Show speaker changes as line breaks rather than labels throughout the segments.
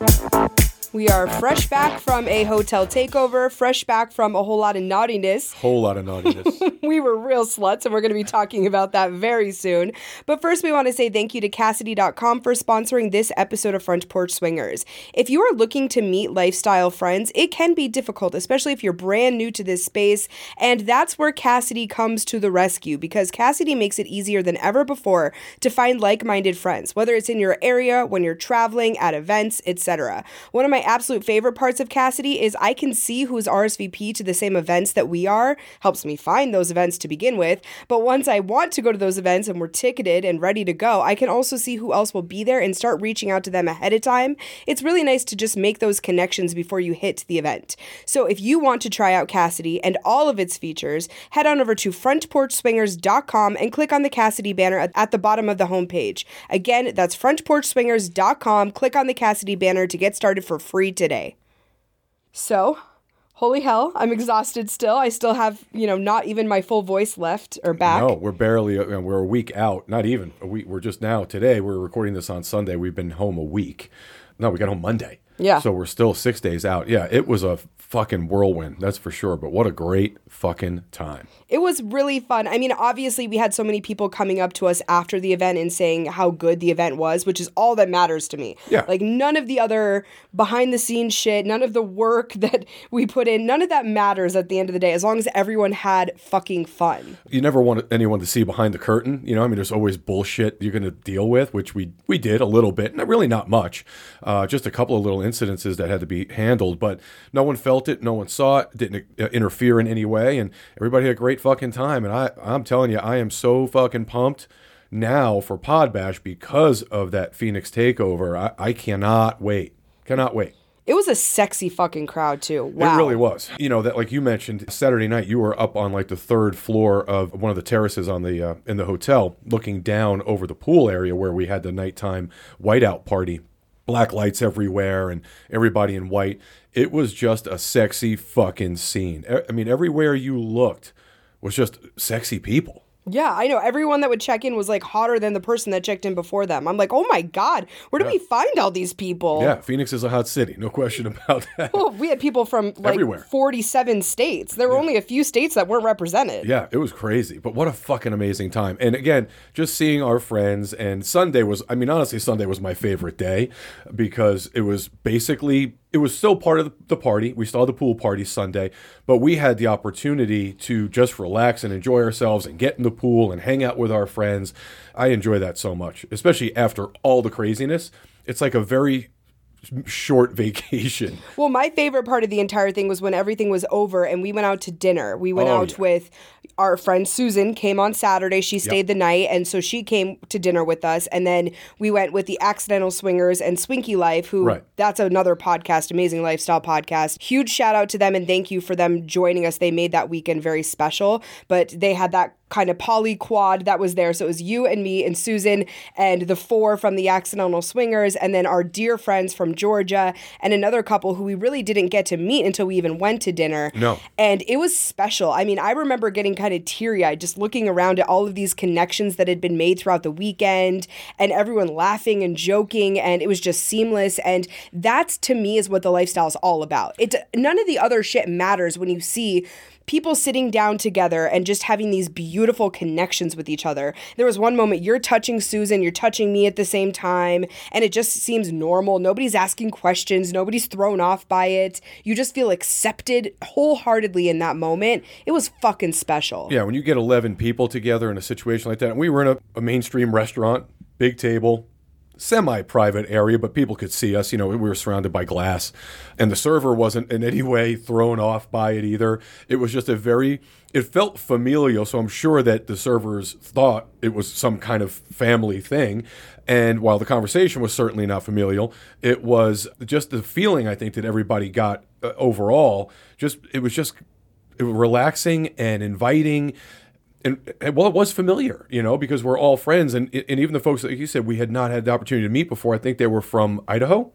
Thank you. We are fresh back from a hotel takeover, fresh back from a whole lot of naughtiness.
Whole lot of naughtiness.
we were real sluts, and we're going to be talking about that very soon. But first, we want to say thank you to Kasidie.com for sponsoring this episode of Front Porch Swingers. If you are looking to meet lifestyle friends, it can be difficult, especially if you're brand new to this space. And that's where Kasidie comes to the rescue because Kasidie makes it easier than ever before to find like minded friends, whether it's in your area, when you're traveling, at events, etc. One of my absolute favorite parts of Kasidie is I can see who's RSVP to the same events that we are, helps me find those events to begin with. But once I want to go to those events and we're ticketed and ready to go, I can also see who else will be there and start reaching out to them ahead of time. It's really nice to just make those connections before you hit the event. So if you want to try out Kasidie and all of its features, head on over to frontporchswingers.com and click on the Kasidie banner at, at the bottom of the homepage. Again, that's frontporchswingers.com. Click on the Kasidie banner to get started for free today. So, holy hell, I'm exhausted still. I still have, you know, not even my full voice left or back.
no, we're barely, uh, we're a week out. Not even a week. We're just now, today, we're recording this on Sunday. We've been home a week. No, we got home Monday.
Yeah.
So we're still six days out. Yeah, it was a fucking whirlwind, that's for sure. But what a great fucking time.
It was really fun. I mean, obviously, we had so many people coming up to us after the event and saying how good the event was, which is all that matters to me.
Yeah.
Like, none of the other behind the scenes shit, none of the work that we put in, none of that matters at the end of the day, as long as everyone had fucking fun.
You never want anyone to see behind the curtain. You know, I mean, there's always bullshit you're going to deal with, which we we did a little bit, not really not much, uh, just a couple of little incidences that had to be handled. But no one felt it, no one saw it, didn't uh, interfere in any way, and everybody had a great fucking time. And I, I'm telling you, I am so fucking pumped now for Podbash because of that Phoenix takeover. I, I cannot wait, cannot wait.
It was a sexy fucking crowd, too. Wow.
It really was. You know that, like you mentioned, Saturday night you were up on like the third floor of one of the terraces on the uh, in the hotel, looking down over the pool area where we had the nighttime whiteout party. Black lights everywhere and everybody in white. It was just a sexy fucking scene. I mean, everywhere you looked was just sexy people.
Yeah, I know. Everyone that would check in was like hotter than the person that checked in before them. I'm like, oh my God, where do we find all these people?
Yeah, Phoenix is a hot city, no question about that.
Well, we had people from like
Everywhere.
47 states. There were only a few states that weren't represented.
Yeah, it was crazy, but what a fucking amazing time. And again, just seeing our friends and Sunday was I mean honestly Sunday was my favorite day because it was basically it was still part of the party. We saw the pool party Sunday, but we had the opportunity to just relax and enjoy ourselves and get in the pool and hang out with our friends. I enjoy that so much, especially after all the craziness. It's like a very short vacation.
Well, my favorite part of the entire thing was when everything was over and we went out to dinner. We went
Oh,
out
yeah.
with our friend Susan came on Saturday. She stayed the night and so she came to dinner with us and then we went with the Accidental Swingers and Swinky Life who
Right.
that's another podcast, Amazing Lifestyle podcast. Huge shout out to them and thank you for them joining us. They made that weekend very special, but they had that kind of poly quad that was there. So it was you and me and Susan and the four from the Accidental Swingers, and then our dear friends from Georgia and another couple who we really didn't get to meet until we even went to dinner.
No.
And it was special. I mean, I remember getting kind of teary eyed just looking around at all of these connections that had been made throughout the weekend and everyone laughing and joking, and it was just seamless. And that's to me is what the lifestyle is all about. It none of the other shit matters when you see people sitting down together and just having these beautiful connections with each other. There was one moment you're touching Susan, you're touching me at the same time, and it just seems normal. Nobody's asking questions, nobody's thrown off by it. You just feel accepted wholeheartedly in that moment. It was fucking special.
Yeah, when you get 11 people together in a situation like that, we were in a, a mainstream restaurant, big table, semi-private area, but people could see us. You know, we were surrounded by glass, and the server wasn't in any way thrown off by it either. It was just a very it felt familial, so I'm sure that the servers thought it was some kind of family thing. And while the conversation was certainly not familial, it was just the feeling I think that everybody got uh, overall. Just it was just relaxing and inviting and, and, well, it was familiar, you know, because we're all friends, and and even the folks that you said we had not had the opportunity to meet before. I think they were from Idaho.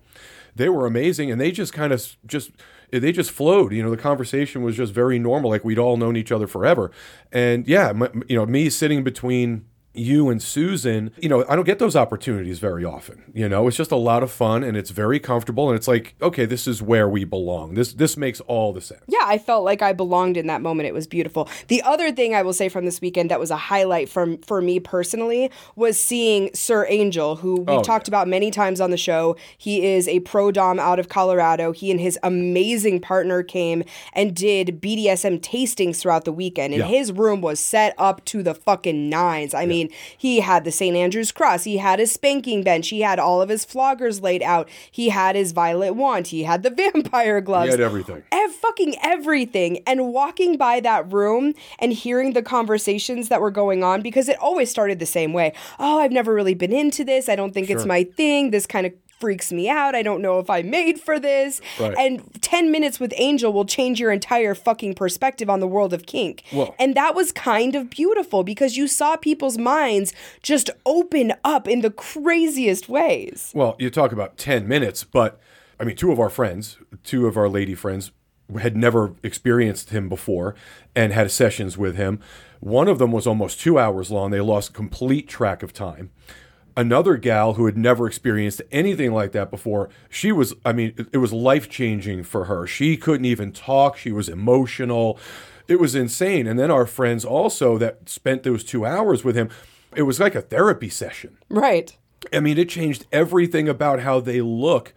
They were amazing, and they just kind of just they just flowed. You know, the conversation was just very normal, like we'd all known each other forever. And yeah, you know, me sitting between you and Susan, you know, I don't get those opportunities very often. You know, it's just a lot of fun and it's very comfortable and it's like, okay, this is where we belong. This this makes all the sense.
Yeah, I felt like I belonged in that moment. It was beautiful. The other thing I will say from this weekend that was a highlight from for me personally was seeing Sir Angel, who we've oh, talked yeah. about many times on the show. He is a pro dom out of Colorado. He and his amazing partner came and did BDSM tastings throughout the weekend, and yeah. his room was set up to the fucking nines. I yeah. mean mean, he had the St. Andrew's cross, he had his spanking bench, he had all of his floggers laid out, he had his violet wand, he had the vampire gloves.
He had everything.
Ev- fucking everything. And walking by that room and hearing the conversations that were going on, because it always started the same way. Oh, I've never really been into this. I don't think sure. it's my thing. This kind of freaks me out. I don't know if I'm made for this. Right. And 10 minutes with Angel will change your entire fucking perspective on the world of kink. Whoa. And that was kind of beautiful because you saw people's minds just open up in the craziest ways.
Well, you talk about 10 minutes, but I mean, two of our friends, two of our lady friends, had never experienced him before and had sessions with him. One of them was almost two hours long. They lost complete track of time another gal who had never experienced anything like that before. She was, I mean, it, was life changing for her. She couldn't even talk, she was emotional. It was insane. And then our friends also that spent those two hours with him, it was like a therapy session.
Right.
I mean, it changed everything about how they look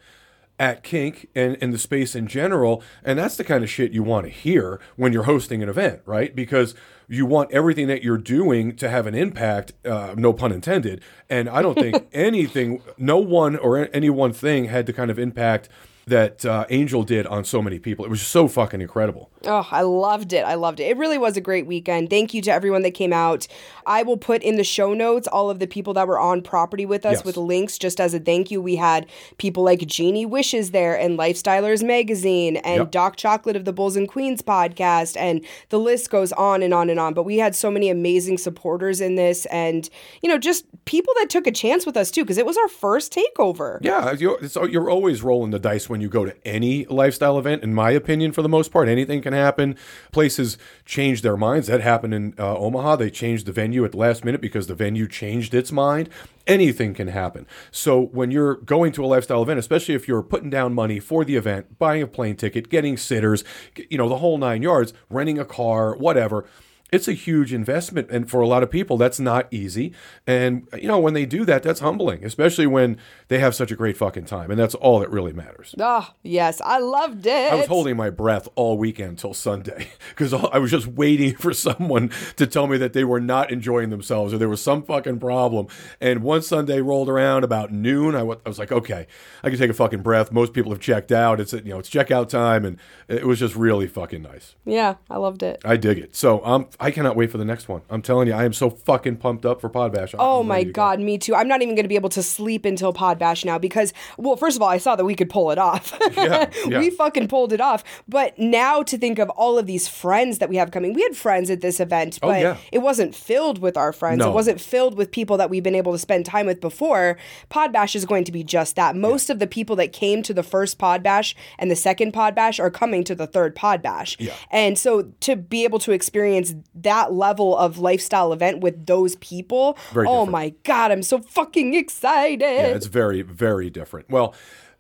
at kink and, and the space in general. And that's the kind of shit you want to hear when you're hosting an event, right? Because you want everything that you're doing to have an impact, uh, no pun intended. And I don't think anything, no one or any one thing had the kind of impact that uh, Angel did on so many people. It was so fucking incredible.
Oh, I loved it. I loved it. It really was a great weekend. Thank you to everyone that came out. I will put in the show notes all of the people that were on property with us yes. with links just as a thank you. We had people like Genie Wishes there and Lifestylers Magazine and yep. Doc Chocolate of the Bulls and Queens podcast. And the list goes on and on and on. But we had so many amazing supporters in this and, you know, just people that took a chance with us too, because it was our first takeover.
Yeah. You're, you're always rolling the dice when you go to any lifestyle event, in my opinion, for the most part. Anything can happen. Places change their minds. That happened in uh, Omaha. They changed the venue at the last minute because the venue changed its mind. Anything can happen. So when you're going to a lifestyle event, especially if you're putting down money for the event, buying a plane ticket, getting sitters, you know, the whole nine yards, renting a car, whatever it's a huge investment and for a lot of people that's not easy. And you know when they do that that's humbling especially when they have such a great fucking time and that's all that really matters.
Oh yes i loved it.
I was holding my breath all weekend until sunday because i was just waiting for someone to tell me that they were not enjoying themselves or there was some fucking problem. And one sunday rolled around about noon I, w- I was like okay i can take a fucking breath. Most people have checked out. It's you know it's checkout time and it was just really fucking nice.
Yeah i loved it.
I dig it. So i'm um I cannot wait for the next one. I'm telling you, I am so fucking pumped up for Pod Bash.
oh my god, go. me too. I'm not even going to be able to sleep until Pod Bash now because, well, first of all, I saw that we could pull it off. yeah, yeah. We fucking pulled it off. But now to think of all of these friends that we have coming, we had friends at this event, oh, but oh, yeah. it wasn't filled with our friends. No. It wasn't filled with people that we've been able to spend time with before. Pod Bash is going to be just that. Most of the people that came to the first Pod Bash and the second Pod Bash are coming to the third Pod Bash. Yeah. And so to be able to experience that level of lifestyle event with those people, very oh different. my god, I'm so fucking excited. Yeah,
it's very very different. Well,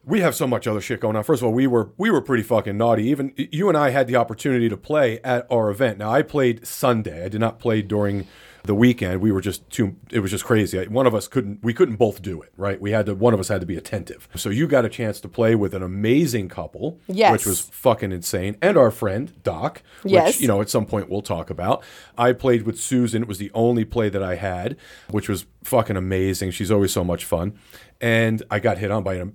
we have so much other shit going on. First of all, we were we were pretty fucking naughty. Even you and I had the opportunity to play at our event. Now I played Sunday. I did not play during the weekend. We were just too. It was just crazy. One of us couldn't. We couldn't both do it. Right. We had to. One of us had to be attentive. So you got a chance to play with an amazing couple.
Yes.
Which was fucking insane. And our friend Doc. Which,
Yes.
You know, at some point we'll talk about. I played with Susan. It was the only play that I had, which was fucking amazing. She's always so much fun. And I got hit on by an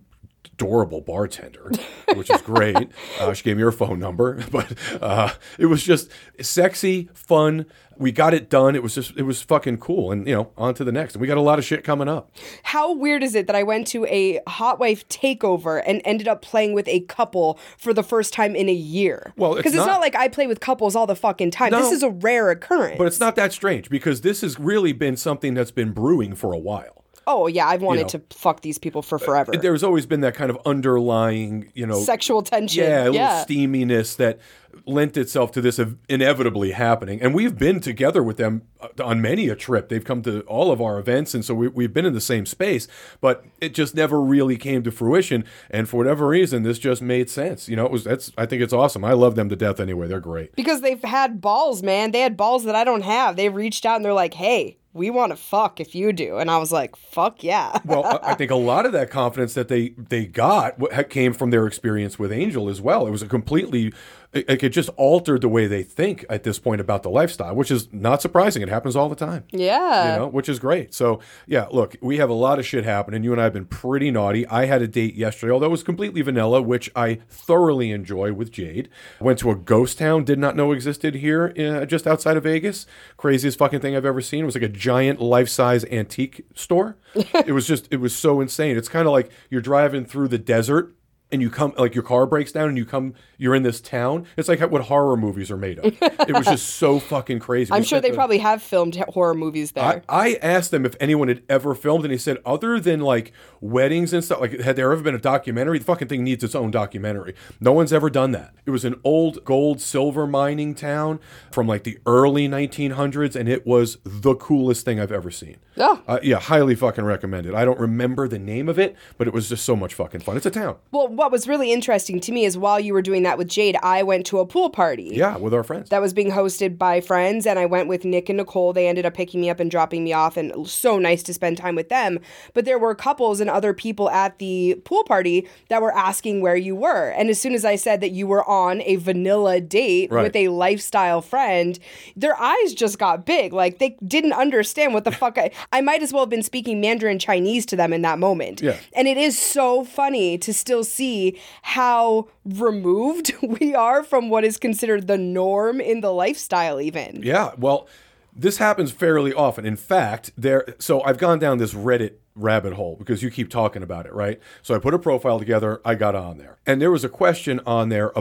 adorable bartender, which is great. Uh, she gave me her phone number, but uh, it was just sexy, fun. We got it done. It was just, it was fucking cool. And, you know, on to the next. And we got a lot of shit coming up.
How weird is it that I went to a hot wife takeover and ended up playing with a couple for the first time in a year?
Well,
because it's,
not-
not like I play with couples all the fucking time.
No.
This is a rare occurrence.
But it's not that strange because this has really been something that's been brewing for a while.
Oh yeah, I've wanted
know.
to fuck these people for uh, forever.
There's always been that kind of underlying, you know,
Sexual tension.
Yeah, a little
yeah.
steaminess that lent itself to this inevitably happening. And we've been together with them uh, on many a trip. They've come to all of our events, and so we, we've been in the same space. But it just never really came to fruition. And for whatever reason, this just made sense. You know, it was that's. I think it's awesome. I love them to death. Anyway, they're great.
Because they've had balls, man. They had balls that I don't have. They reached out and they're like, "Hey, we want to fuck if you do," and I was like, "Fuck yeah."
Well, I think a lot of that confidence that they they got came from their experience with Angel as well. It was a completely, it, it just altered the way they think at this point about the lifestyle, which is not surprising. It happens all the time.
yeah.
you know, which is great. So, yeah, look, we have a lot of shit happening. You and I have been pretty naughty. I had a date yesterday, although it was completely vanilla, which I thoroughly enjoy with Jade. Went to a ghost town, did not know existed here uh, just outside of Vegas. Craziest fucking thing I've ever seen. It was like a giant life size antique store. it was just, it was so insane. It's kind of like you're driving through the desert. And you come like your car breaks down, and you come. You're in this town. It's like what horror movies are made of. it was just so fucking crazy.
I'm sure they
the-
probably have filmed horror movies there.
I, I asked them if anyone had ever filmed, and he said, other than like weddings and stuff, like had there ever been a documentary? The fucking thing needs its own documentary. No one's ever done that. It was an old gold silver mining town from like the early 1900s, and it was the coolest thing I've ever seen.
Oh.
Uh, yeah, highly fucking recommended. I don't remember the name of it, but it was just so much fucking fun. It's a town.
well, what was really interesting to me is while you were doing that with Jade, I went to a pool party.
Yeah, with our friends.
that was being hosted by friends and I went with Nick and Nicole. They ended up picking me up and dropping me off and it was so nice to spend time with them. But there were couples and other people at the pool party that were asking where you were. And as soon as I said that you were on a vanilla date
Right.
with a lifestyle friend, their eyes just got big. Like they didn't understand what the fuck I I might as well have been speaking Mandarin Chinese to them in that moment.
Yeah.
And it is so funny to still see how removed we are from what is considered the norm in the lifestyle, even.
Yeah, well, this happens fairly often. In fact, there. So I've gone down this Reddit rabbit hole because you keep talking about it, right? So I put a profile together. I got on there, and there was a question on there,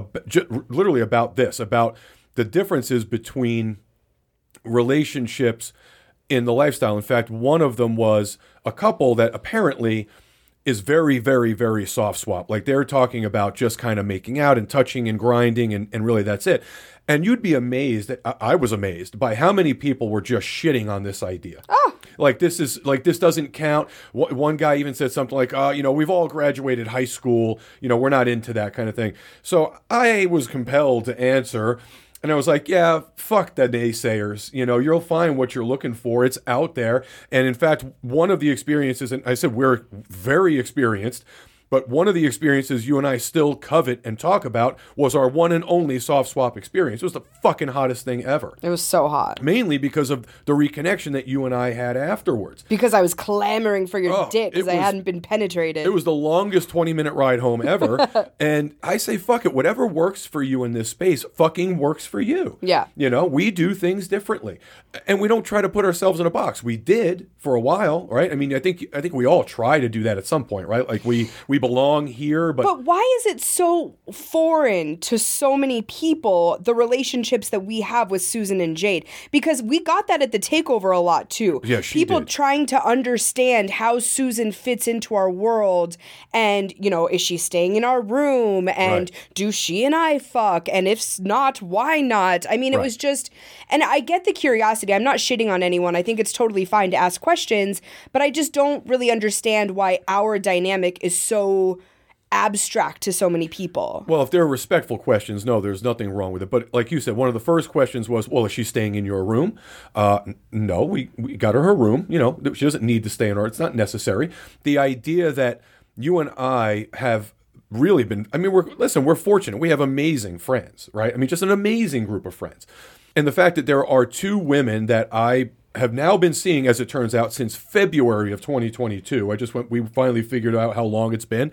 literally about this, about the differences between relationships in the lifestyle. In fact, one of them was a couple that apparently is very, very, very soft swap. Like they're talking about just kind of making out and touching and grinding, and, and really that's it. And you'd be amazed. I, I was amazed by how many people were just shitting on this idea. Oh. Like this is like this doesn't count. One guy even said something like, "Uh, you know, we've all graduated high school. You know, we're not into that kind of thing." So I was compelled to answer. And I was like, yeah, fuck the naysayers. You know, you'll find what you're looking for. It's out there. And in fact, one of the experiences, and I said we're very experienced, but one of the experiences you and I still covet and talk about was our one and only soft swap experience. It was the fucking hottest thing ever.
It was so hot.
Mainly because of the reconnection that you and I had afterwards.
Because I was clamoring for your
Oh,
dick because
it
I
was-
hadn't been penetrated.
It was the longest 20 minute ride home ever. and I say, fuck it. Whatever works for you in this space fucking works for you.
Yeah.
You know, we do things differently. And we don't try to put ourselves in a box. We did for a while, right? I mean, I think I think we all try to do that at some point, right? Like we we belong here, but,
But why is it so foreign to so many people, the relationships that we have with Susan and Jade? Because we got that at the takeover a lot too.
Yeah, she
People
did.
trying to understand how Susan fits into our world and, you know, is she staying in our room? And
Right.
do she and I fuck? And if not, why not? I mean, it
Right.
was just, and I get the curiosity. I'm not shitting on anyone. I think it's totally fine to ask questions, but I just don't really understand why our dynamic is so abstract to so many people.
Well, if they're respectful questions, no, there's nothing wrong with it. But like you said, one of the first questions was, "Well, is she staying in your room?" Uh, no, we we got her her room. You know, she doesn't need to stay in our. It's not necessary. The idea that you and I have really been. I mean, we're listen. We're fortunate. We have amazing friends, right? I mean, just an amazing group of friends. And the fact that there are two women that I have now been seeing, as it turns out, since February of 2022. I just went. We finally figured out how long it's been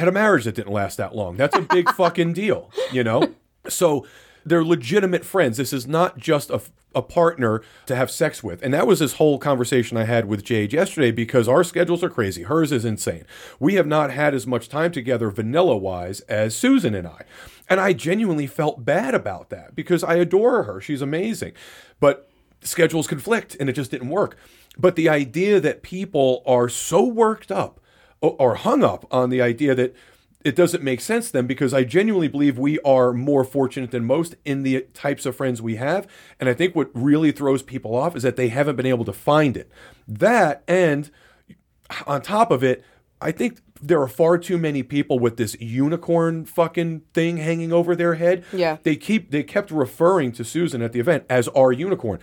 had a marriage that didn't last that long. That's a big fucking deal, you know? So they're legitimate friends. This is not just a, a partner to have sex with. And that was this whole conversation I had with Jade yesterday because our schedules are crazy. Hers is insane. We have not had as much time together vanilla wise as Susan and I. And I genuinely felt bad about that because I adore her. She's amazing. But schedules conflict and it just didn't work. But the idea that people are so worked up or hung up on the idea that it doesn't make sense to them because I genuinely believe we are more fortunate than most in the types of friends we have. And I think what really throws people off is that they haven't been able to find it. That, and on top of it, I think there are far too many people with this unicorn fucking thing hanging over their head.
Yeah.
They keep they kept referring to Susan at the event as our unicorn.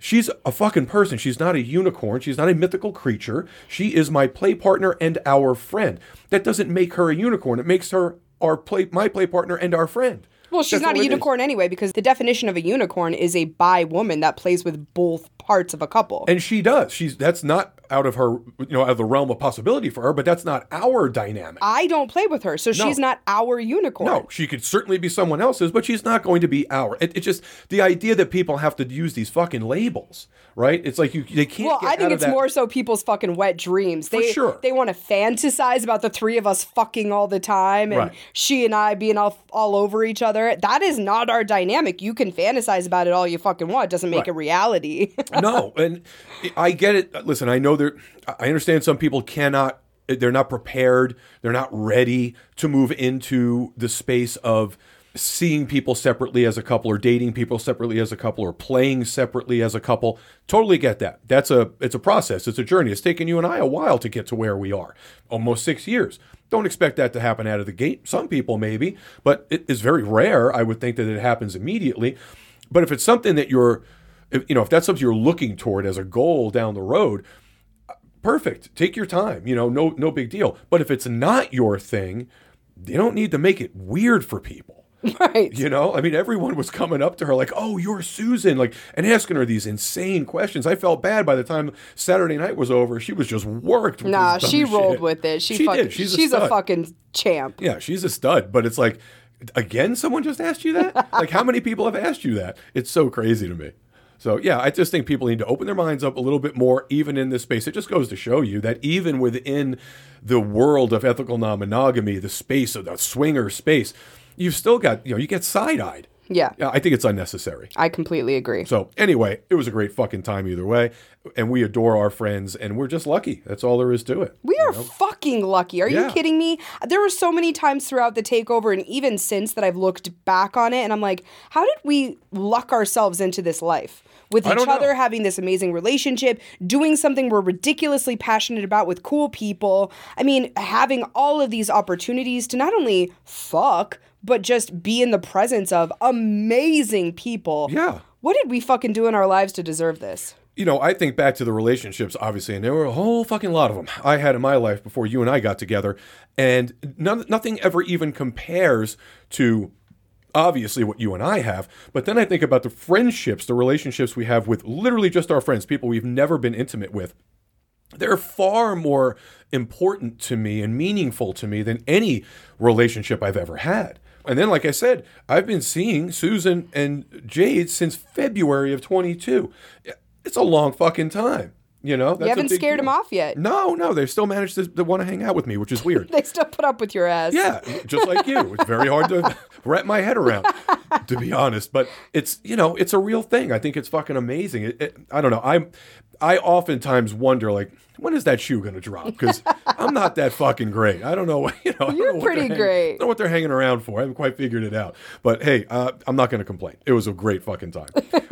She's a fucking person. She's not a unicorn. She's not a mythical creature. She is my play partner and our friend. That doesn't make her a unicorn. It makes her our play my play partner and our friend.
Well, she's
That's
not a
all it is.
unicorn anyway because the definition of a unicorn is a bi woman that plays with both parts of a couple.
And she does. She's that's not out of her you know out of the realm of possibility for her, but that's not our dynamic.
I don't play with her, so she's not our unicorn.
No, she could certainly be someone else's, but she's not going to be our. It, it's just the idea that people have to use these fucking labels, right? It's like you they can't.
Well, I think it's
that-
more so people's fucking wet dreams. They
sure.
they want to fantasize about the three of us fucking all the time and
Right.
she and I being all, all over each other. That is not our dynamic. You can fantasize about it all you fucking want. It doesn't make
Right.
it reality.
no, and I get it. Listen, I know there. I understand some people cannot. They're not prepared. They're not ready to move into the space of seeing people separately as a couple, or dating people separately as a couple, or playing separately as a couple. Totally get that. That's a. It's a process. It's a journey. It's taken you and I a while to get to where we are. Almost six years. Don't expect that to happen out of the gate. Some people maybe, but it is very rare. I would think that it happens immediately. But if it's something that you're you know, if that's something you're looking toward as a goal down the road, perfect. Take your time. You know, no no big deal. But if it's not your thing, you don't need to make it weird for people.
right.
You know, I mean, everyone was coming up to her like, "Oh, you're Susan," like, and asking her these insane questions. I felt bad by the time Saturday night was over. She was just worked. with
Nah, she rolled
shit.
with it. She,
She
fucking,
did. She's
she's,
a
a, fucking champ.
Yeah, she's a stud, but it's like, again, someone just asked you that? like, how many people have asked you that? It's so crazy to me. So, yeah, I just think people need to open their minds up a little bit more, even in this space. It just goes to show you that even within the world of ethical non monogamy, the space of the swinger space, you've still got, you know, you get side eyed.
Yeah.
I think it's unnecessary.
I completely agree.
So, anyway, it was a great fucking time either way. And we adore our friends, and we're just lucky. That's all there is to it.
We are fucking lucky. Are
Yeah.
you kidding me? There were so many times throughout the takeover and even since that I've looked back on it and I'm like, how did we luck ourselves into this life? With each
don't know.
other, having this amazing relationship, doing something we're ridiculously passionate about with cool people. I mean, having all of these opportunities to not only fuck, but just be in the presence of amazing people.
Yeah.
What did we fucking do in our lives to deserve this?
you know, I think back to the relationships, obviously, and there were a whole fucking lot of them I had in my life before you and I got together, and none, nothing ever even compares to obviously what you and I have. But then I think about the friendships, the relationships we have with literally just our friends, people we've never been intimate with. They're far more important to me and meaningful to me than any relationship I've ever had. And then, like I said, I've been seeing Susan and Jade since February of 22. It's a long fucking time. You know, That's
you haven't scared
deal.
them off yet.
No, no, they still managed to, to want to hang out with me, which is weird.
They still put up with your ass.
Yeah, just like you. It's very hard to wrap my head around, to be honest. But it's you know it's a real thing. I think it's fucking amazing. It, it, I don't know. I I oftentimes wonder like when is that shoe going to drop? Because I'm not that fucking great. I don't know. You know,
you're
know
pretty
hanging-
great.
I don't know what they're hanging around for. I haven't quite figured it out. But hey, uh, I'm not going to complain. It was a great fucking time.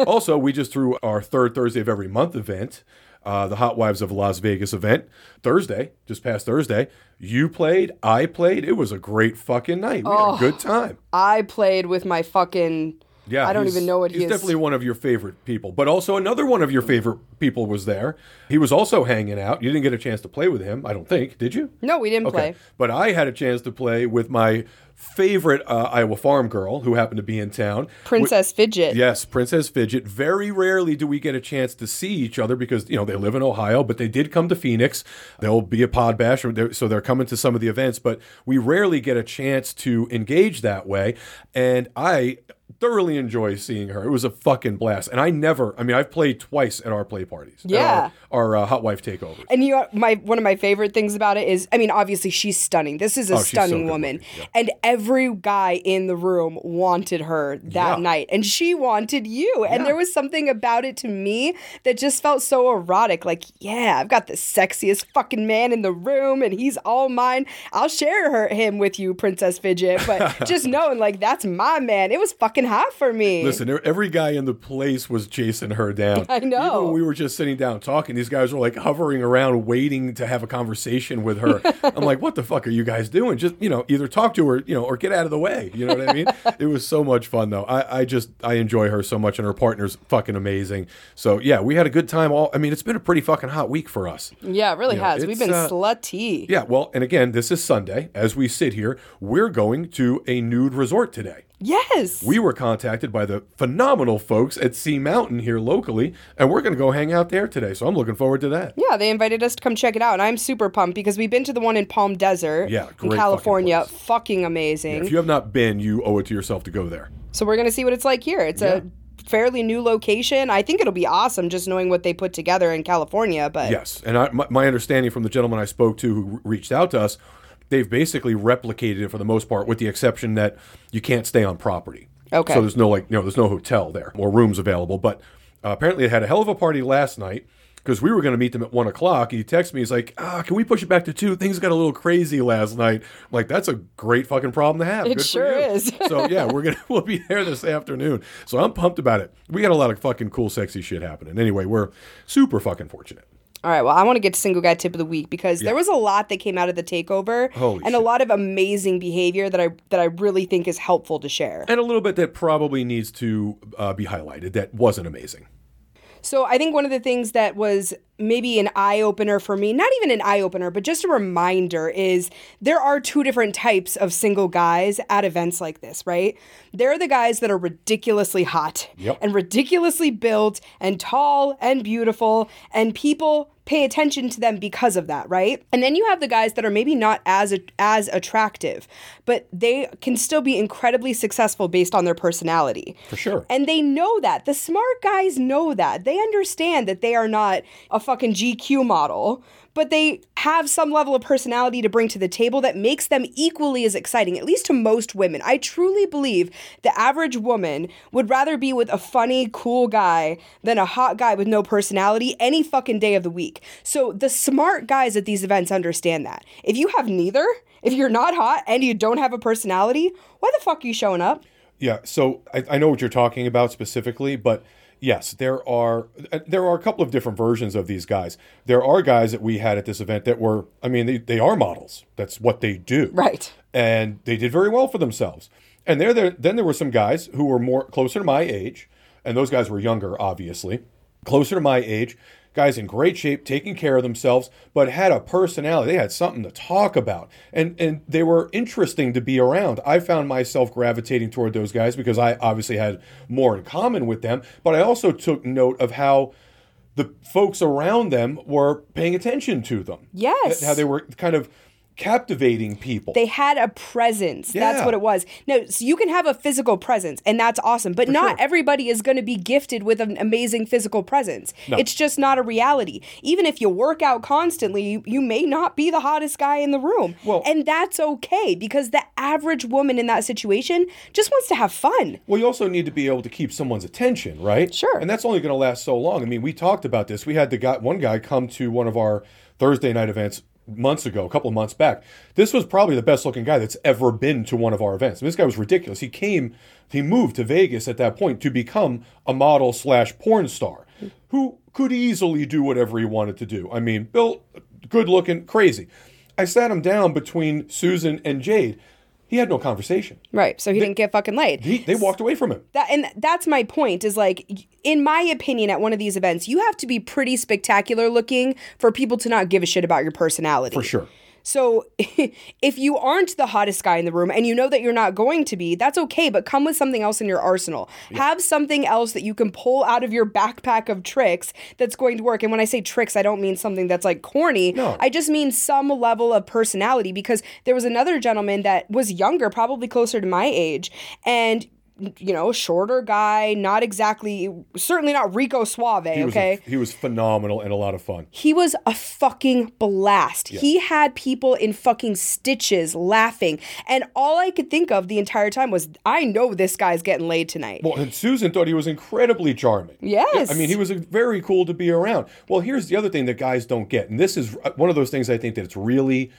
also, we just threw our third Thursday of every month event uh, the Hot Wives of Las Vegas event Thursday, just past Thursday. You played, I played. It was a great fucking night. We had a good time.
I played with my fucking.
Yeah,
I don't even know what
he's
he is.
He's definitely one of your favorite people. But also another one of your favorite people was there. He was also hanging out. You didn't get a chance to play with him, I don't think, did you?
No, we didn't
Okay.
play.
But I had a chance to play with my favorite uh, Iowa farm girl who happened to be in town.
Princess Fidget.
Yes, Princess Fidget. Very rarely do we get a chance to see each other because you know they live in Ohio, but they did come to Phoenix. There'll be a pod bash, or they're- so they're coming to some of the events. But we rarely get a chance to engage that way, and I thoroughly enjoy seeing her. It was a fucking blast, and I never. I mean, I've played twice at our play parties.
Yeah.
our, our uh, hot wife takeovers.
And you, my one of my favorite things about it is, I mean, obviously she's stunning. This is a
Oh, she's so
stunning woman,
yeah.
and every guy in the room wanted her that
Yeah.
night, and she wanted you. And
Yeah.
there was something about it to me that just felt so erotic. Like, yeah, I've got the sexiest fucking man in the room, and he's all mine. I'll share her him with you, Princess Fidget. But just knowing, like, that's my man. It was fucking hot for me.
Listen, every guy in the place was chasing her down.
I know.
Even when we were just sitting down talking, these guys were like hovering around, waiting to have a conversation with her. I'm like, what the fuck are you guys doing? Just you know, either talk to her, you know, or get out of the way. You know what I mean? it was so much fun though. I, I just I enjoy her so much, and her partner's fucking amazing. So yeah, we had a good time. All I mean, it's been a pretty fucking hot week for us.
yeah, it really
Yeah,
has. We've been
uh,
slutty.
Yeah, well, and again, this is Sunday. As we sit here, we're going to a nude resort today.
Yes.
We were contacted by the phenomenal folks at Sea Mountain here locally, and we're going to go hang out there today. So I'm looking forward to that.
Yeah, they invited us to come check it out, and I'm super pumped because we've been to the one in Palm Desert,
Yeah,
in California.
fucking.
Fucking amazing.
If you have not been, you owe it to yourself to go there.
so we're gonna see what it's like here. It's a fairly new location. I think it'll be awesome just knowing what they put together in California. But
Yes, and I, my, my understanding from the gentleman I spoke to who re- reached out to us, they've basically replicated it for the most part, with the exception that you can't stay on property.
Okay.
So there's no like, you know, there's no hotel there or rooms available. But uh, apparently, they had a hell of a party last night because we were going to meet them at one o'clock. He texts me, he's like, "Ah, can we push it back to two? Things got a little crazy last night." I'm like, that's a great fucking problem to have.
It
Good
sure
you."
is.
so yeah, we're gonna we'll be there this afternoon. So I'm pumped about it. We got a lot of fucking cool, sexy shit happening. Anyway, we're super fucking fortunate.
All right, well, I want to get to single guy tip of the week because there was a lot that came out of the takeover
Holy
and a lot of amazing behavior that I that I really think is helpful to share.
and a little bit that probably needs to uh, be highlighted that wasn't amazing.
So I think one of the things that was maybe an eye opener for me, not even an eye opener, but just a reminder is there are two different types of single guys at events like this, right? There are the guys that are ridiculously hot
Yep.
and ridiculously built and tall and beautiful and people pay attention to them because of that, right? And then you have the guys that are maybe not as as attractive, but they can still be incredibly successful based on their personality.
For sure.
And they know that. The smart guys know that. They understand that they are not a fucking GQ model, but they have some level of personality to bring to the table that makes them equally as exciting, at least to most women. I truly believe the average woman would rather be with a funny, cool guy than a hot guy with no personality any fucking day of the week. So the smart guys at these events understand that. If you have neither, if you're not hot and you don't have a personality, why the fuck are you showing up?
Yeah, so I, I know what you're talking about specifically, but yes, there are uh, there are a couple of different versions of these guys. There are guys that we had at this event that were, I mean, they, they are models. That's what they do,
Right.
and they did very well for themselves. And there, there, then there were some guys who were more closer to my age, and those guys were younger, obviously, closer to my age. Guys in great shape, taking care of themselves, but had a personality. They had something to talk about, and and they were interesting to be around. I found myself gravitating toward those guys because I obviously had more in common with them, but I also took note of how the folks around them were paying attention to them.
Yes.
how they were kind of captivating people.
They had a presence. That's what it was. No, so you can have a physical presence, and that's awesome. But not
sure.
everybody is going to be gifted with an amazing physical presence.
No.
It's just not a reality. Even if you work out constantly, you, you may not be the hottest guy in the room.
Well-
and that's okay because the average woman in that situation just wants to have fun.
Well, you also need to be able to keep someone's attention, right?
Sure.
And that's only going to last so long. I mean, we talked about this. We had the guy, one guy come to one of our Thursday night events months ago, a couple of months back. This was probably the best looking guy that's ever been to one of our events. I mean, this guy was ridiculous. He came, he moved to Vegas at that point to become a model slash porn star. who could easily do whatever he wanted to do. I mean, built, good looking, crazy. I sat him down between Susan and Jade. He had no conversation.
Right. So he didn't get fucking laid.
He, they walked away from him.
That and that's my point is like in my opinion at one of these events you have to be pretty spectacular looking for people to not give a shit about your personality.
For sure.
So if you aren't the hottest guy in the room and you know that you're not going to be, that's okay, but come with something else in your arsenal. Have something else that you can pull out of your backpack of tricks that's going to work. And when I say tricks, I don't mean something that's like corny.
No.
I just mean some level of personality because there was another gentleman that was younger, probably closer to my age, and you know, shorter guy, not exactly, certainly not Rico Suave,
He was,
okay?
a, he was phenomenal and a lot of fun.
He was a fucking blast. He had people in fucking stitches laughing. And all I could think of the entire time was, I know this guy's getting laid tonight.
Well, and Susan thought he was incredibly charming.
Yes.
I mean, he was uh, very cool to be around. Well, here's the other thing that guys don't get, and this is uh, one of those things I think that it's really,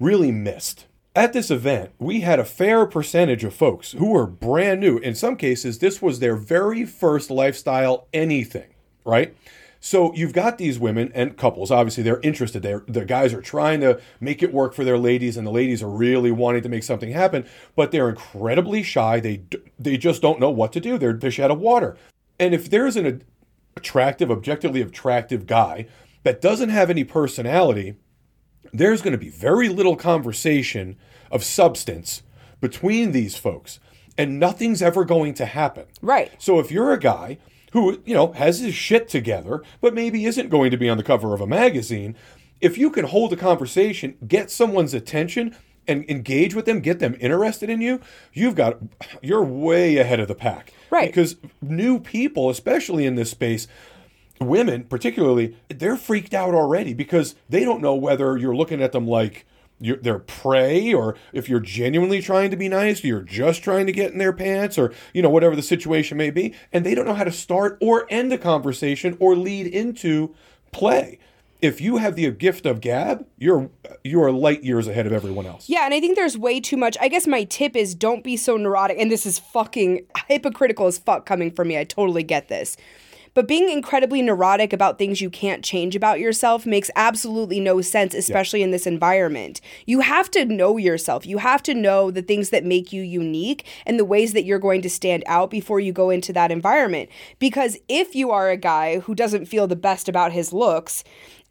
really missed. At this event, we had a fair percentage of folks who were brand new. In some cases, this was their very first lifestyle anything, right? So you've got these women and couples. Obviously, they're interested. They're, the guys are trying to make it work for their ladies, and the ladies are really wanting to make something happen. But they're incredibly shy. They they just don't know what to do. They're fish out of water. And if there's an attractive, objectively attractive guy that doesn't have any personality, there's going to be very little conversation of substance between these folks, and nothing's ever going to happen.
Right.
So if you're a guy who, you know, has his shit together, but maybe isn't going to be on the cover of a magazine, if you can hold a conversation, get someone's attention, and engage with them, get them interested in you, you've got you're way ahead of the pack.
Right.
Because new people, especially in this space, women particularly, they're freaked out already because they don't know whether you're looking at them like they're prey or if you're genuinely trying to be nice, you're just trying to get in their pants or, you know, whatever the situation may be. And they don't know how to start or end a conversation or lead into play. If you have the gift of gab, you're you are light years ahead of everyone else.
Yeah, and I think there's way too much. I guess my tip is don't be so neurotic. And this is fucking hypocritical as fuck coming from me. I totally get this. But being incredibly neurotic about things you can't change about yourself makes absolutely no sense, especially in this environment. You have to know yourself. You have to know the things that make you unique and the ways that you're going to stand out before you go into that environment. Because if you are a guy who doesn't feel the best about his looks,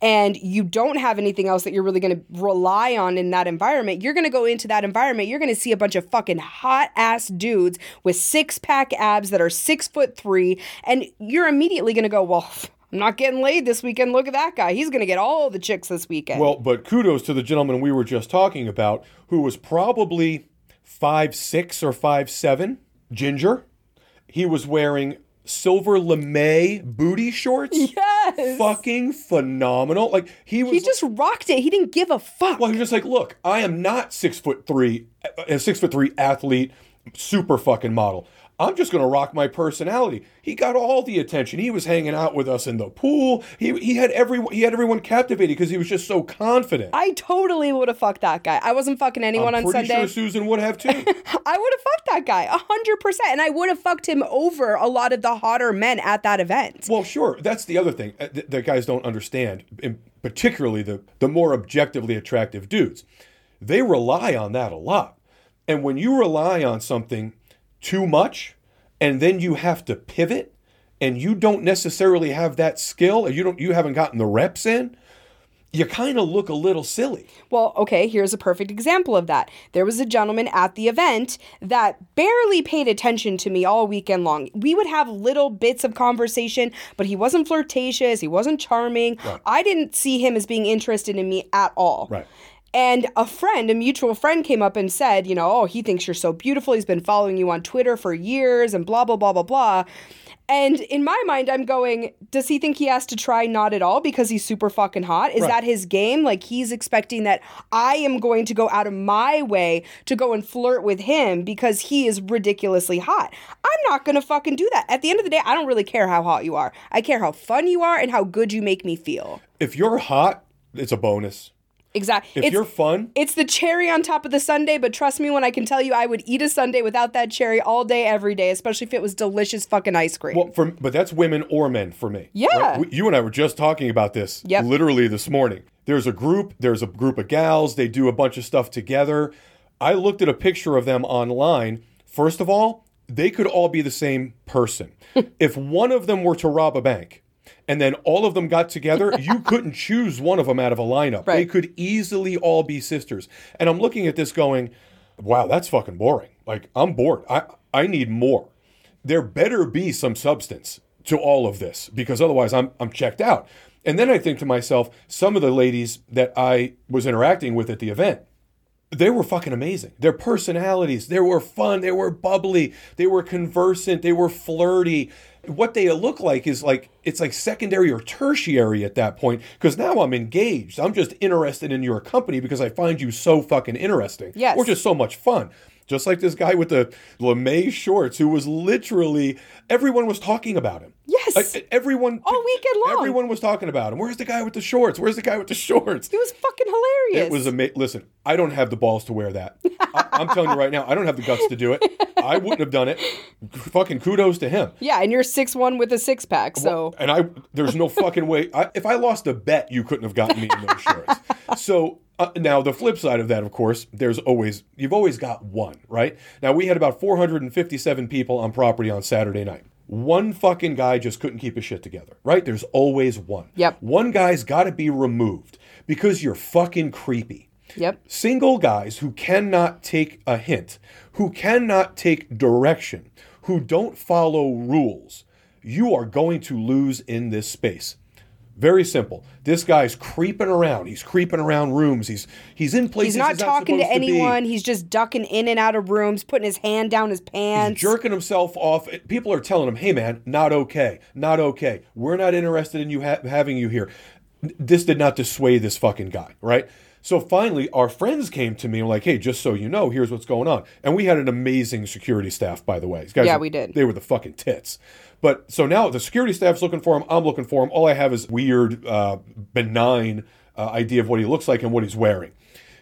and you don't have anything else that you're really going to rely on in that environment, you're going to go into that environment. You're going to see a bunch of fucking hot ass dudes with six pack abs that are six foot three. And you're immediately going to go, well, I'm not getting laid this weekend. Look at that guy. He's going to get all the chicks this weekend.
Well, but kudos to the gentleman we were just talking about, who was probably five six or five seven, ginger. He was wearing silver lame booty shorts.
yes.
Fucking phenomenal. Like he was
He just rocked it. He didn't give a fuck.
well, he was just like, look, I am not six foot three, a six foot three athlete, super fucking model. I'm just gonna rock my personality. He got all the attention. He was hanging out with us in the pool. He he had everyone he had everyone captivated because he was just so confident.
I totally would have fucked that guy. I wasn't fucking anyone
I'm
on
pretty
Sunday.
sure Susan would have too.
I would have fucked that guy a hundred percent, and I would have fucked him over a lot of the hotter men at that event.
Well, sure. That's the other thing uh, that guys don't understand, and particularly the the more objectively attractive dudes. They rely on that a lot. And when you rely on something too much and then you have to pivot and you don't necessarily have that skill or you don't you haven't gotten the reps in, you kind of look a little silly.
Well, okay, here's a perfect example of that. There was a gentleman at the event that barely paid attention to me all weekend long. We would have little bits of conversation, but he wasn't flirtatious, he wasn't charming. I didn't see him as being interested in me at all.
Right.
And a friend, a mutual friend, came up and said, you know, oh, he thinks you're so beautiful. He's been following you on Twitter for years and blah, blah, blah, blah, blah. And in my mind, I'm going, does he think he has to try not at all because he's super fucking hot? Is
Right.
that his game? Like he's expecting that I am going to go out of my way to go and flirt with him because he is ridiculously hot. I'm not going to fucking do that. At the end of the day, I don't really care how hot you are. I care how fun you are and how good you make me feel.
If you're hot, it's a bonus.
Exactly.
If
It's-
you're fun,
It's the cherry on top of the sundae, but trust me when I can tell you I would eat a sundae without that cherry all day, every day, especially if it was delicious fucking ice cream.
well, for, but that's women or men for me.
Yeah.
We- You and I were just talking about this
Yep.
literally this morning. There's a group, there's a group of gals, they do a bunch of stuff together. I looked at a picture of them online. First of all, they could all be the same person. if one of them were to rob a bank, and then all of them got together, you couldn't choose one of them out of a lineup. They could easily all be sisters. And I'm looking at this going, wow, that's fucking boring. Like, I'm bored. I, I need more. There better be some substance to all of this because otherwise I'm, I'm checked out. And then I think to myself, some of the ladies that I was interacting with at the event, they were fucking amazing. Their personalities, they were fun, they were bubbly, they were conversant, they were flirty. What they look like is like it's like secondary or tertiary at that point because now I'm engaged. I'm just interested in your company because I find you so fucking interesting.
Yes.
Or just so much fun. Just like this guy with the lamé shorts who was literally everyone was talking about him.
Yes.
Like, everyone
All weekend long.
Everyone was talking about him. Where's the guy with the shorts? Where's the guy with the shorts?
it was fucking hilarious.
It was amazing. Listen, I don't have the balls to wear that. I- I'm telling you right now, I don't have the guts to do it. I wouldn't have done it. Fucking kudos to him.
yeah, and you're six one with a six pack, so
And I, there's no fucking way. I, if I lost a bet, you couldn't have gotten me in those shorts. So uh, now the flip side of that, of course, there's always you've always got one, right? Now we had about 457 people on property on Saturday night. One fucking guy just couldn't keep his shit together, right? There's always one.
Yep.
One guy's got to be removed because you're fucking creepy.
yep.
Single guys who cannot take a hint, who cannot take direction, who don't follow rules, you are going to lose in this space. Very simple. This guy's creeping around. He's creeping around rooms. He's he's in places
He's not talking to
supposed be.
anyone. He's just ducking in and out of rooms, putting his hand down his pants.
he's jerking himself off. People are telling him, "Hey, man, not okay, not okay. We're not interested in you ha- having you here." This did not dissuade this fucking guy, right? So finally, our friends came to me and were like, "Hey, just so you know, here's what's going on." And we had an amazing security staff, by the way. These guys
Yeah,
were-
we did.
They were the fucking tits. But so now the security staff's looking for him. I'm looking for him. All I have is weird, uh, benign uh, idea of what he looks like and what he's wearing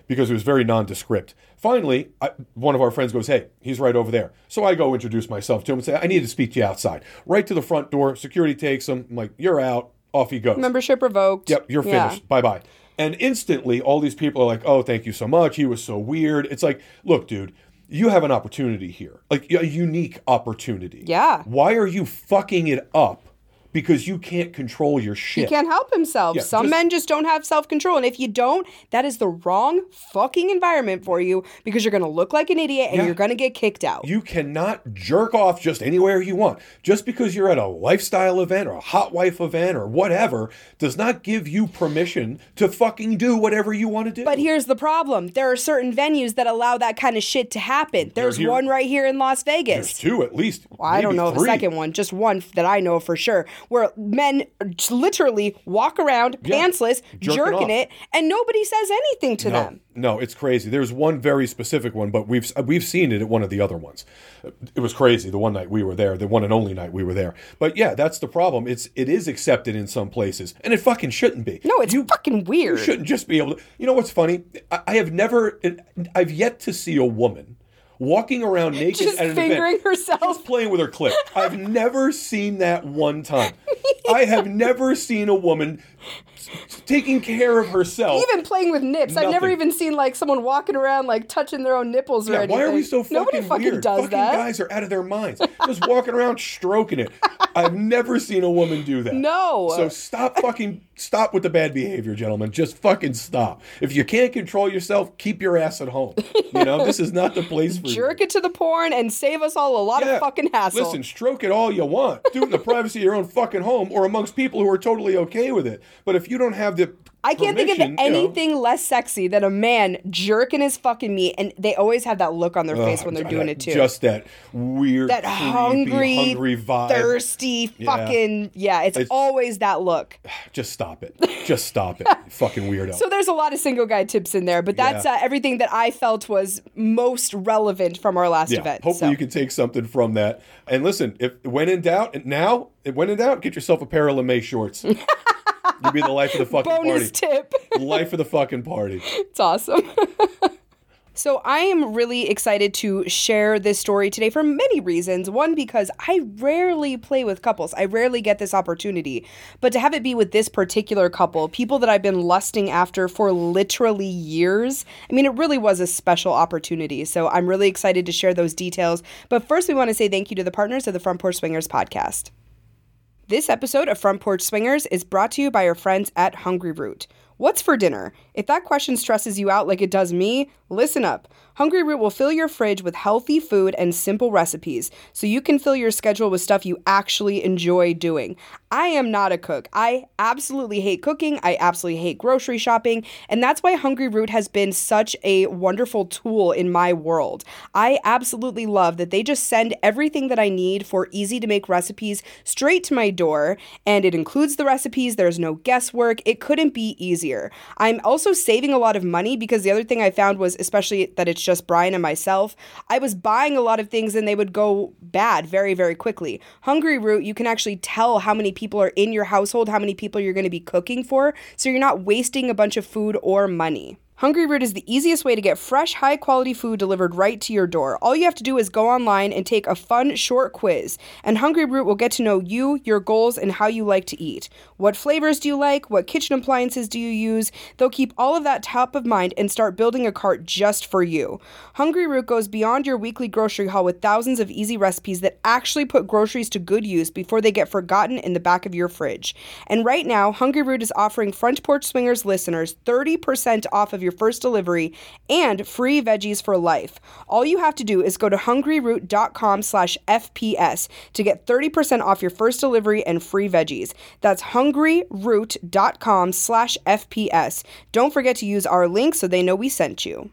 because it was very nondescript. Finally, I, one of our friends goes, Hey, he's right over there. So I go introduce myself to him and say, I need to speak to you outside. Right to the front door. Security takes him. I'm like, You're out. Off he goes.
Membership revoked.
Yep, you're
Yeah.
finished. Bye bye. And instantly, all these people are like, "Oh, thank you so much. He was so weird." It's like, look, dude, you have an opportunity here, like a unique opportunity.
Yeah.
Why are you fucking it up? Because you can't control your shit.
He can't help himself.
Yeah,
Some
just-
men just don't have self control. And if you don't, that is the wrong fucking environment for you because you're going to look like an idiot and
Yeah.
you're going to get kicked out.
You cannot jerk off just anywhere you want. Just because you're at a lifestyle event or a hot wife event or whatever does not give you permission to fucking do whatever you want to do.
But here's the problem there are certain venues that allow that kind of shit to happen. There's
here-
one right here in Las Vegas.
There's two at least.
Well, I don't know the
three.
second one, just one that I know for sure, where men literally walk around
Yeah.
pantsless,
Jerking
jerking,
off.
it, and nobody says anything to
No,
them.
no, it's crazy. There's one very specific one, but we've we've seen it at one of the other ones. It was crazy the one night we were there, the one and only night we were there. But yeah, that's the problem. It's it is accepted in some places, and it fucking shouldn't be.
No, it's
you
fucking weird.
you shouldn't just be able to. You know what's funny? I, I have never, I've yet to see a woman walking around naked
Just
at an
fingering
event,
herself.
just playing with her clit. I've never seen that one time. I have never seen a woman taking care of herself.
Even playing with nips. I've never even seen like someone walking around like touching their own nipples or
Yeah,
anything.
why are we so fucking
Nobody fucking
weird?
does
fucking
that.
guys are out of their minds. Just walking around stroking it. I've never seen a woman do that.
No.
So stop fucking stop with the bad behavior, gentlemen. Just fucking stop. If you can't control yourself, keep your ass at home. You know, this is not the place for you.
Jerk it to the porn and save us all a lot
Yeah.
of fucking hassle.
Listen, stroke it all you want. Do it in the privacy of your own fucking home or amongst people who are totally okay with it. But if you don't have the
I can't think of
permission, you know-
anything less sexy than a man jerking his fucking meat, and they always have that look on their face when they're doing
that-
it too.
Just that weird,
that
creepy,
hungry,
hungry vibe.
thirsty, fucking yeah. It's,
It's-
always that look.
Just stop it. Just stop it. fucking weirdo.
So there's a lot of single guy tips in there, but that's
Yeah.
uh, everything that I felt was most relevant from our last
yeah,
event.
hopefully
so.
you can take something from that. And listen, if when in doubt, and now it when in doubt, get yourself a pair of lamé shorts. You'd be the life of the fucking
Bonus
party.
tip.
life of the fucking party.
It's awesome. So, I am really excited to share this story today for many reasons. One, because I rarely play with couples, I rarely get this opportunity. But to have it be with this particular couple, people that I've been lusting after for literally years, I mean, it really was a special opportunity. So, I'm really excited to share those details. But first, we want to say thank you to the partners of the Front Porch Swingers podcast. This episode of Front Porch Swingers is brought to you by our friends at Hungryroot. What's for dinner? If that question stresses you out like it does me, listen up. Hungryroot will fill your fridge with healthy food and simple recipes so you can fill your schedule with stuff you actually enjoy doing. I am not a cook. I absolutely hate cooking. I absolutely hate grocery shopping. And that's why Hungryroot has been such a wonderful tool in my world. I absolutely love that they just send everything that I need for easy to make recipes straight to my door. And it includes the recipes, there's no guesswork. It couldn't be easier. I'm also saving a lot of money because the other thing I found was, especially that it's just Brian and myself, I was buying a lot of things and they would go bad very, very quickly. Hungryroot, you can actually tell how many people are in your household, how many people you're going to be cooking for, so you're not wasting a bunch of food or money. Hungryroot is the easiest way to get fresh, high quality food delivered right to your door. All you have to do is go online and take a fun, short quiz, and Hungryroot will get to know you, your goals, and how you like to eat. What flavors do you like? What kitchen appliances do you use? They'll keep all of that top of mind and start building a cart just for you. Hungryroot goes beyond your weekly grocery haul with thousands of easy recipes that actually put groceries to good use before they get forgotten in the back of your fridge. And right now, Hungryroot is offering Front Porch Swingers listeners 30% off of your first delivery and free veggies for life. All you have to do is go to hungryroot.com slash FPS to get 30% off your first delivery and free veggies. That's hungryroot.com slash FPS. Don't forget to use our link so they know we sent you.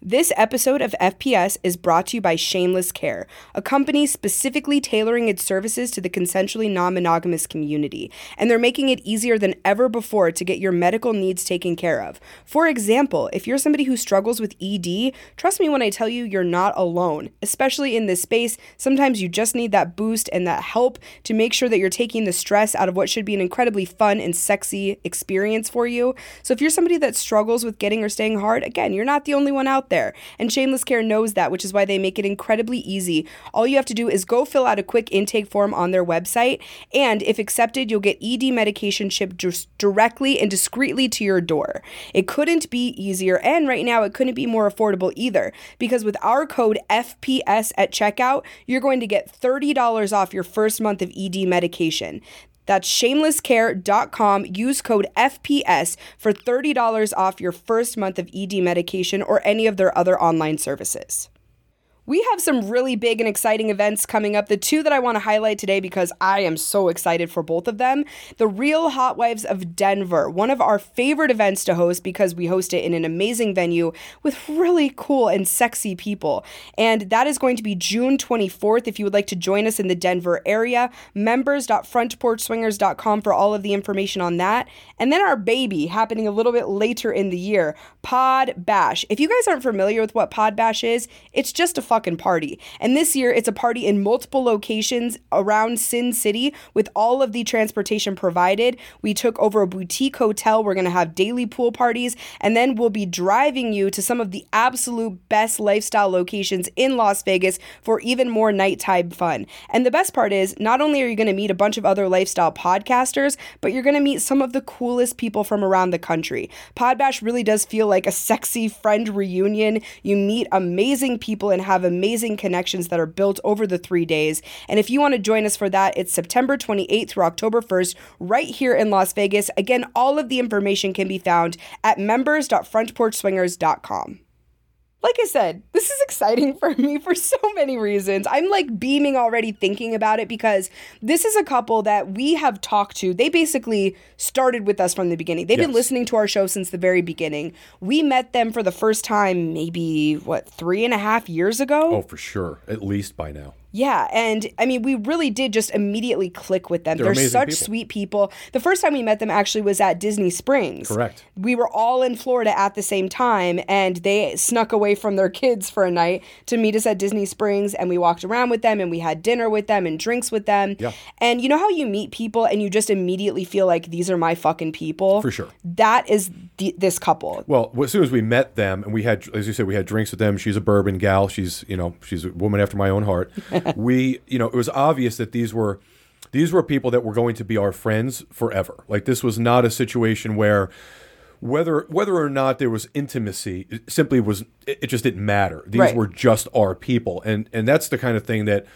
This episode of FPS is brought to you by Shameless Care, a company specifically tailoring its services to the consensually non monogamous community, and they're making it easier than ever before to get your medical needs taken care of. For example, if you're somebody who struggles with ED, trust me when I tell you you're not alone, especially in this space. Sometimes you just need that boost and that help to make sure that you're taking the stress out of what should be an incredibly fun and sexy experience for you. So if you're somebody that struggles with getting or staying hard, again, you're not the only one out there. And Shameless Care knows that, which is why they make it incredibly easy. All you have to do is go fill out a quick intake form on their website, and if accepted, you'll get ED medication shipped directly and discreetly to your door. It couldn't be easier, and right now it couldn't be more affordable either, because with our code FPS at checkout, you're going to get $30 off your first month of ED medication. That's shamelesscare.com. Use code FPS for $30 off your first month of ED medication or any of their other online services. We have some really big and exciting events coming up. The two that I want to highlight today because I am so excited for both of them. The Real Hot Wives of Denver, one of our favorite events to host because we host it in an amazing venue with really cool and sexy people. And that is going to be June 24th. If you would like to join us in the Denver area, members.frontporchswingers.com for all of the information on that. And then our baby happening a little bit later in the year, Pod Bash. If you guys aren't familiar with what Pod Bash is, it's just a fucking party. And this year, it's a party in multiple locations around Sin City with all of the transportation provided. We took over a boutique hotel. We're going to have daily pool parties, and then we'll be driving you to some of the absolute best lifestyle locations in Las Vegas for even more nighttime fun. And the best part is, not only are you going to meet a bunch of other lifestyle podcasters, but you're going to meet some of the coolest people from around the country. Podbash really does feel like a sexy friend reunion. You meet amazing people and have amazing connections that are built over the three days. And if you want to join us for that, it's September 28th through October 1st, right here in Las Vegas. Again, all of the information can be found at members.frontporchswingers.com like I said, this is exciting for me for so many reasons. I'm like beaming already thinking about it because this is a couple that we have talked to. They basically started with us from the beginning. They've been listening to our show since the very beginning. We met them for the first time maybe, what, three and a half years ago?
Oh, for sure. At least by now.
Yeah, and I mean, we really did just immediately click with them. They're,
amazing
such
people.
sweet people. The first time we met them actually was at Disney Springs.
Correct.
We were all in Florida at the same time, and they snuck away from their kids for a night to meet us at Disney Springs, and we walked around with them, and we had dinner with them and drinks with them.
Yeah.
And you know how you meet people and you just immediately feel like these are my fucking people?
For sure.
That is the, this couple.
Well, as soon as we met them, and we had, as you said, we had drinks with them. She's a bourbon gal. She's, you know, she's a woman after my own heart. we, you know, it was obvious that these were, these were people that were going to be our friends forever. Like this was not a situation where, whether whether or not there was intimacy, simply was. It, it just didn't matter. These
Right.
were just our people, and and that's the kind of thing that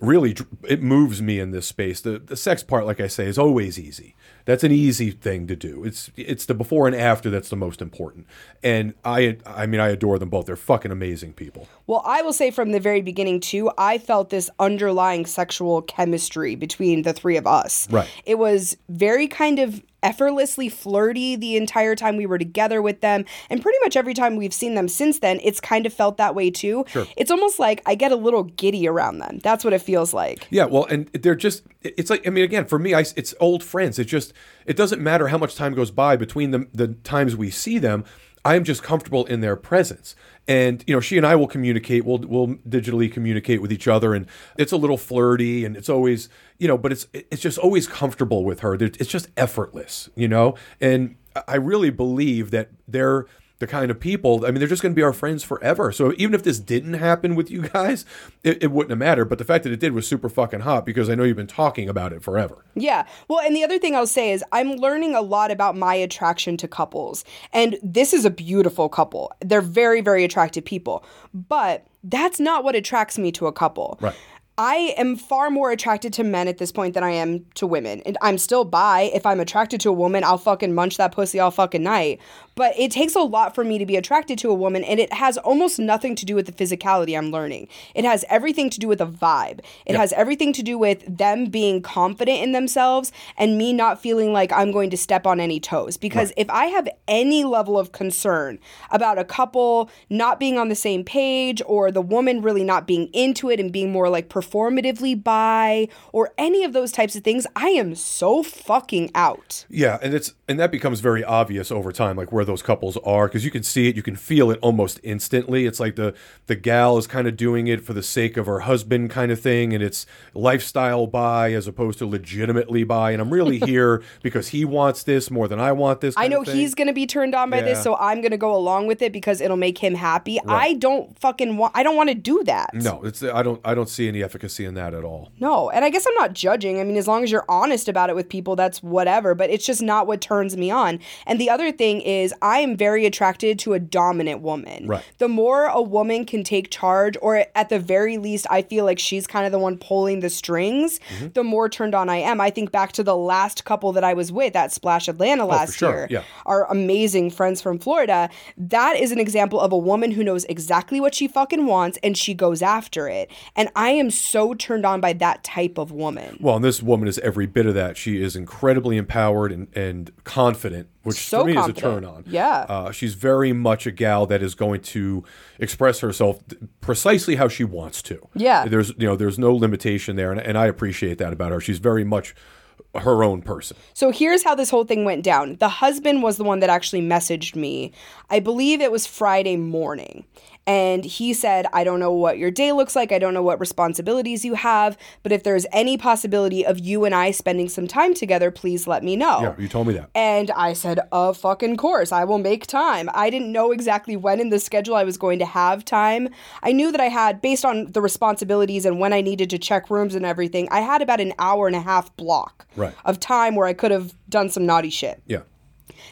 really it moves me in this space. The the sex part, like I say, is always easy. That's an easy thing to do. It's it's the before and after that's the most important. And I I mean I adore them both. They're fucking amazing people.
Well, I will say from the very beginning, too, I felt this underlying sexual chemistry between the three of us.
Right.
It was very kind of effortlessly flirty the entire time we were together with them. And pretty much every time we've seen them since then, it's kind of felt that way, too.
Sure.
It's almost like I get a little giddy around them. That's what it feels like.
Yeah, well, and they're just, it's like, I mean, again, for me, I, it's old friends. It's just, it doesn't matter how much time goes by between the, the times we see them. I'm just comfortable in their presence. And, you know, she and I will communicate, we'll, we'll digitally communicate with each other. And it's a little flirty and it's always, you know, but it's, it's just always comfortable with her. It's just effortless, you know? And I really believe that they're, the kind of people, I mean, they're just going to be our friends forever. So even if this didn't happen with you guys, it, it wouldn't have mattered. But the fact that it did was super fucking hot because I know you've been talking about it forever.
Yeah. Well, and the other thing I'll say is I'm learning a lot about my attraction to couples. And this is a beautiful couple. They're very, very attractive people. But that's not what attracts me to a couple.
Right.
I am far more attracted to men at this point than I am to women. And I'm still bi. If I'm attracted to a woman, I'll fucking munch that pussy all fucking night. But it takes a lot for me to be attracted to a woman, and it has almost nothing to do with the physicality I'm learning. It has everything to do with the vibe. It has everything to do with them being confident in themselves and me not feeling like I'm going to step on any toes. Because if I have any level of concern about a couple not being on the same page or the woman really not being into it and being more like performatively bi or any of those types of things, I am so fucking out.
Yeah, and it's and that becomes very obvious over time, like where those couples are, because you can see it, you can feel it almost instantly. It's like the the gal is kind of doing it for the sake of her husband, kind of thing, and it's lifestyle bi as opposed to legitimately bi. And I'm really here because he wants this more than I want this.
I know
of thing.
he's going to be turned on by this, so I'm going to go along with it because it'll make him happy. I don't fucking want I don't want to do that.
no, it's I don't I don't see any efficacy in that at all.
No, and I guess I'm not judging. I mean, as long as you're honest about it with people, that's whatever, but it's just not what turns me on. And the other thing is, I am very attracted to a dominant woman.
Right.
The more a woman can take charge, or at the very least, I feel like she's kind of the one pulling the strings,
Mm-hmm.
the more turned on I am. I think back to the last couple that I was with at Splash Atlanta last
Oh, sure,
year,
yeah.
our amazing friends from Florida. That is an example of a woman who knows exactly what she fucking wants and she goes after it. And I am so turned on by that type of woman.
Well, and this woman is every bit of that. She is incredibly empowered and, and confident, which
So
for me
confident.
is a turn on.
Yeah.
Uh, she's very much a gal that is going to express herself precisely how she wants to.
Yeah.
There's you know there's no limitation there, and, and I appreciate that about her. She's very much her own person.
So here's how this whole thing went down. The husband was the one that actually messaged me. I believe it was Friday morning. And he said, I don't know what your day looks like. I don't know what responsibilities you have. But if there's any possibility of you and I spending some time together, please let me know.
Yeah, you told me that.
And I said, of fucking course, I will make time. I didn't know exactly when in the schedule I was going to have time. I knew that I had, based on the responsibilities and when I needed to check rooms and everything, I had about an hour and a half block
Right.
of time where I could have done some naughty shit.
Yeah.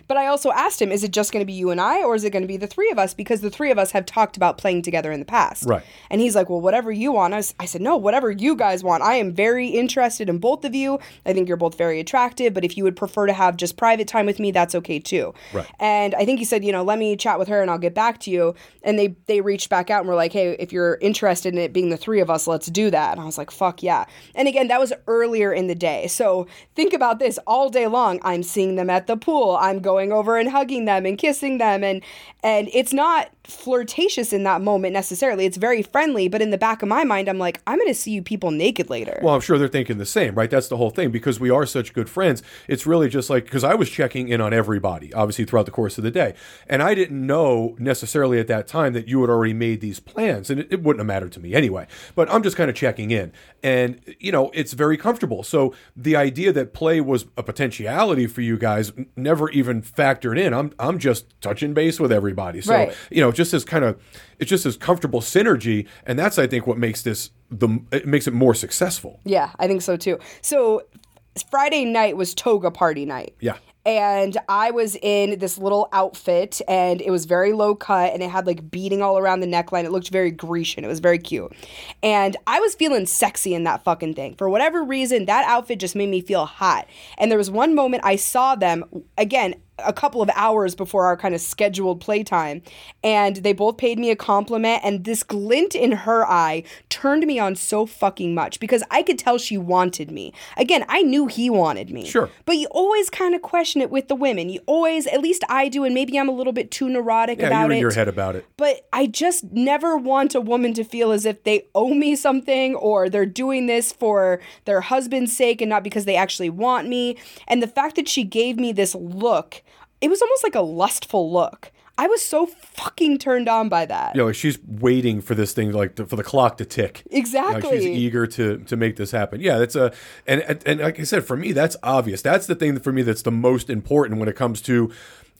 But I also asked him, is it just going to be you and I, or is it going to be the three of us? Because the three of us have talked about playing together in the past.
Right.
And he's like, well, whatever you want. I, was, I said, no, whatever you guys want. I am very interested in both of you. I think you're both very attractive, but if you would prefer to have just private time with me, that's okay too.
Right.
And I think he said, you know, let me chat with her and I'll get back to you. And they they reached back out and were like, hey, if you're interested in it being the three of us, let's do that. And I was like, fuck yeah. And again, that was earlier in the day. So think about this all day long. I'm seeing them at the pool. I'm going over and hugging them and kissing them and and it's not flirtatious in that moment necessarily. It's very friendly, but in the back of my mind I'm like, I'm going to see you people naked later.
Well, I'm sure they're thinking the same, right? That's the whole thing because we are such good friends. It's really just like because I was checking in on everybody, obviously throughout the course of the day, and I didn't know necessarily at that time that you had already made these plans, and it, it wouldn't have mattered to me anyway. But I'm just kind of checking in, and you know, it's very comfortable. So the idea that play was a potentiality for you guys never even factored in. I'm I'm just touching base with everybody. So
Right.
you know, just as kind of it's just as comfortable synergy, and that's I think what makes this the it makes it more successful.
Yeah, I think so too. So Friday night was toga party night.
Yeah.
And I was in this little outfit and it was very low cut and it had like beading all around the neckline. It looked very Grecian. It was very cute. And I was feeling sexy in that fucking thing. For whatever reason, that outfit just made me feel hot. And there was one moment I saw them again a couple of hours before our kind of scheduled playtime and they both paid me a compliment and this glint in her eye turned me on so fucking much because I could tell she wanted me. Again, I knew he wanted me.
Sure.
But you always kind of question it with the women. You always, at least I do, and maybe I'm a little bit too neurotic
Yeah,
about
you're in
it.
your head about it.
But I just never want a woman to feel as if they owe me something or they're doing this for their husband's sake and not because they actually want me. And the fact that she gave me this look, it was almost like a lustful look. I was so fucking turned on by that.
You know, like she's waiting for this thing, like to, for the clock to tick.
Exactly.
she's eager to to make this happen. Yeah, that's a and, and and like I said, for me, that's obvious. That's the thing that for me that's the most important when it comes to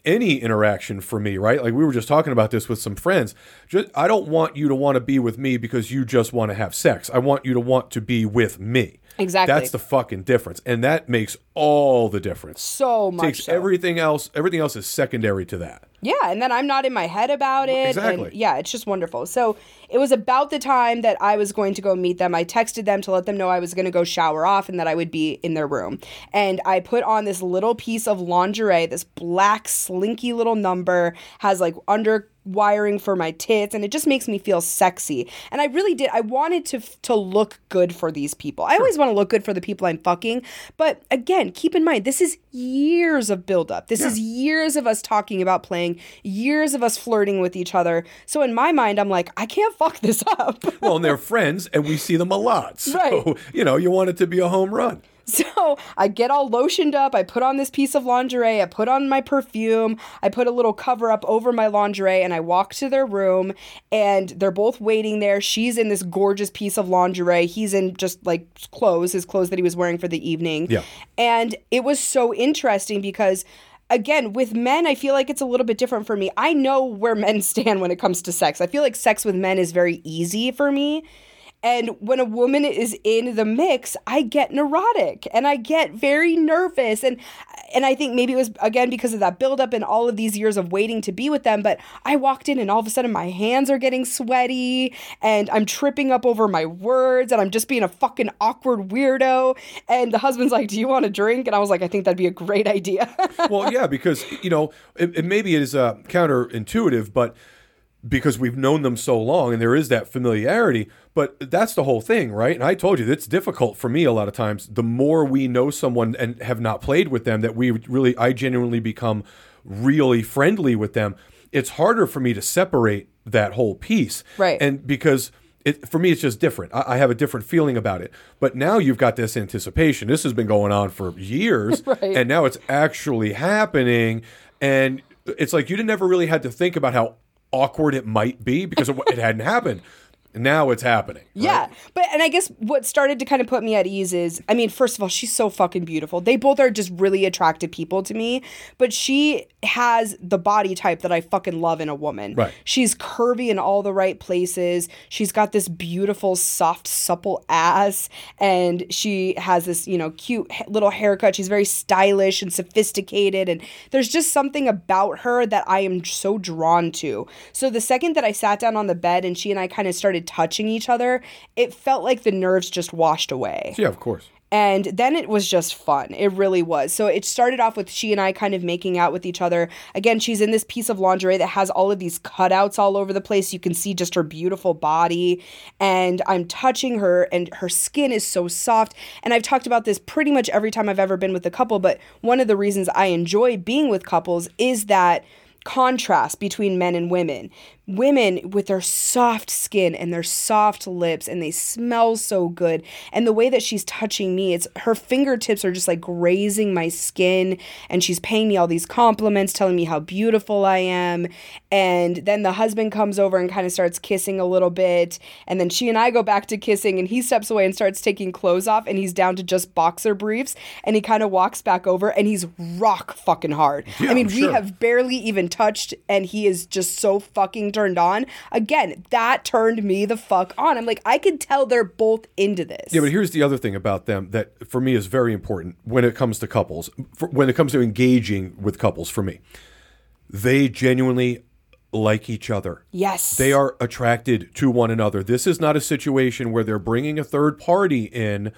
any interaction for me, right? Like we were just talking about this with some friends. Just I don't want you to want to be with me because you just want to have sex. I want you to want to be with me.
Exactly.
That's the fucking difference, and that makes all the difference.
so much.
Takes
so.
everything else. Everything else is secondary to that.
Yeah, and then I'm not in my head about it.
Exactly.
And yeah, it's just wonderful. So it was about the time that I was going to go meet them. I texted them to let them know I was going to go shower off and that I would be in their room. And I put on this little piece of lingerie, this black, slinky little number, has like under wiring for my tits and it just makes me feel sexy. And i really did i wanted to to look good for these people. I always want to look good for the people i'm fucking but again keep in mind this is years of buildup. This is years of us talking about playing years of us flirting with each other. So in my mind i'm like i can't fuck this up.
Well, and they're friends, and we see them a lot. So,
Right.
you know, you want it to be a home run.
So I get all lotioned up. I put on this piece of lingerie. I put on my perfume. I put a little cover up over my lingerie and I walk to their room and they're both waiting there. She's in this gorgeous piece of lingerie. He's in just like clothes, his clothes that he was wearing for the evening.
Yeah.
And it was so interesting because again with men i feel like it's a little bit different for me i know where men stand when it comes to sex i feel like sex with men is very easy for me and when a woman is in the mix i get neurotic and i get very nervous. And and i think maybe it was again because of that buildup and all of these years of waiting to be with them but i walked in and all of a sudden my hands are getting sweaty and i'm tripping up over my words and i'm just being a fucking awkward weirdo. And the husband's like do you want a drink? And i was like i think that'd be a great idea.
Well, yeah, because you know, it, it maybe it is uh, counterintuitive, but because we've known them so long and there is that familiarity. But that's the whole thing, right? And I told you it's difficult for me a lot of times. The more we know someone and have not played with them, that we really, I genuinely become really friendly with them. It's harder for me to separate that whole piece,
Right.
And because it, for me, it's just different. I, I have a different feeling about it. But now you've got this anticipation. This has been going on for years,
Right.
and now it's actually happening. And it's like you didn't ever really had to think about how awkward it might be because it, it hadn't happened. Now it's happening. right?
Yeah, but and I guess what started to kind of put me at ease is, I mean, first of all, she's so fucking beautiful. They both are just really attractive people to me, but she has the body type that I fucking love in a woman.
Right.
She's curvy in all the right places. She's got this beautiful, soft, supple ass, and she has this, you know, cute little haircut. She's very stylish and sophisticated, and there's just something about her that I am so drawn to. So the second that I sat down on the bed and she and I kind of started touching each other, it felt like the nerves just washed away.
Yeah, of course.
And then it was just fun. It really was. So it started off with she and I kind of making out with each other. Again, she's in this piece of lingerie that has all of these cutouts all over the place. You can see just her beautiful body. And I'm touching her, and her skin is so soft. And I've talked about this pretty much every time I've ever been with a couple, but one of the reasons I enjoy being with couples is that contrast between men and women women with their soft skin and their soft lips and they smell so good. And the way that she's touching me it's her fingertips are just like grazing my skin and she's paying me all these compliments telling me how beautiful I am. And then the husband comes over and kind of starts kissing a little bit and then she and I go back to kissing and he steps away and starts taking clothes off and he's down to just boxer briefs and he kind of walks back over and he's rock fucking hard.
Yeah,
I mean
I'm
we have barely even touched and he is just so fucking turned on. Again, that turned me the fuck on. I'm like, I could tell they're both into this.
Yeah, but here's the other thing about them that for me is very important when it comes to couples, for, when it comes to engaging with couples for me. They genuinely like each other.
yes.
They are attracted to one another. This is not a situation where they're bringing a third party in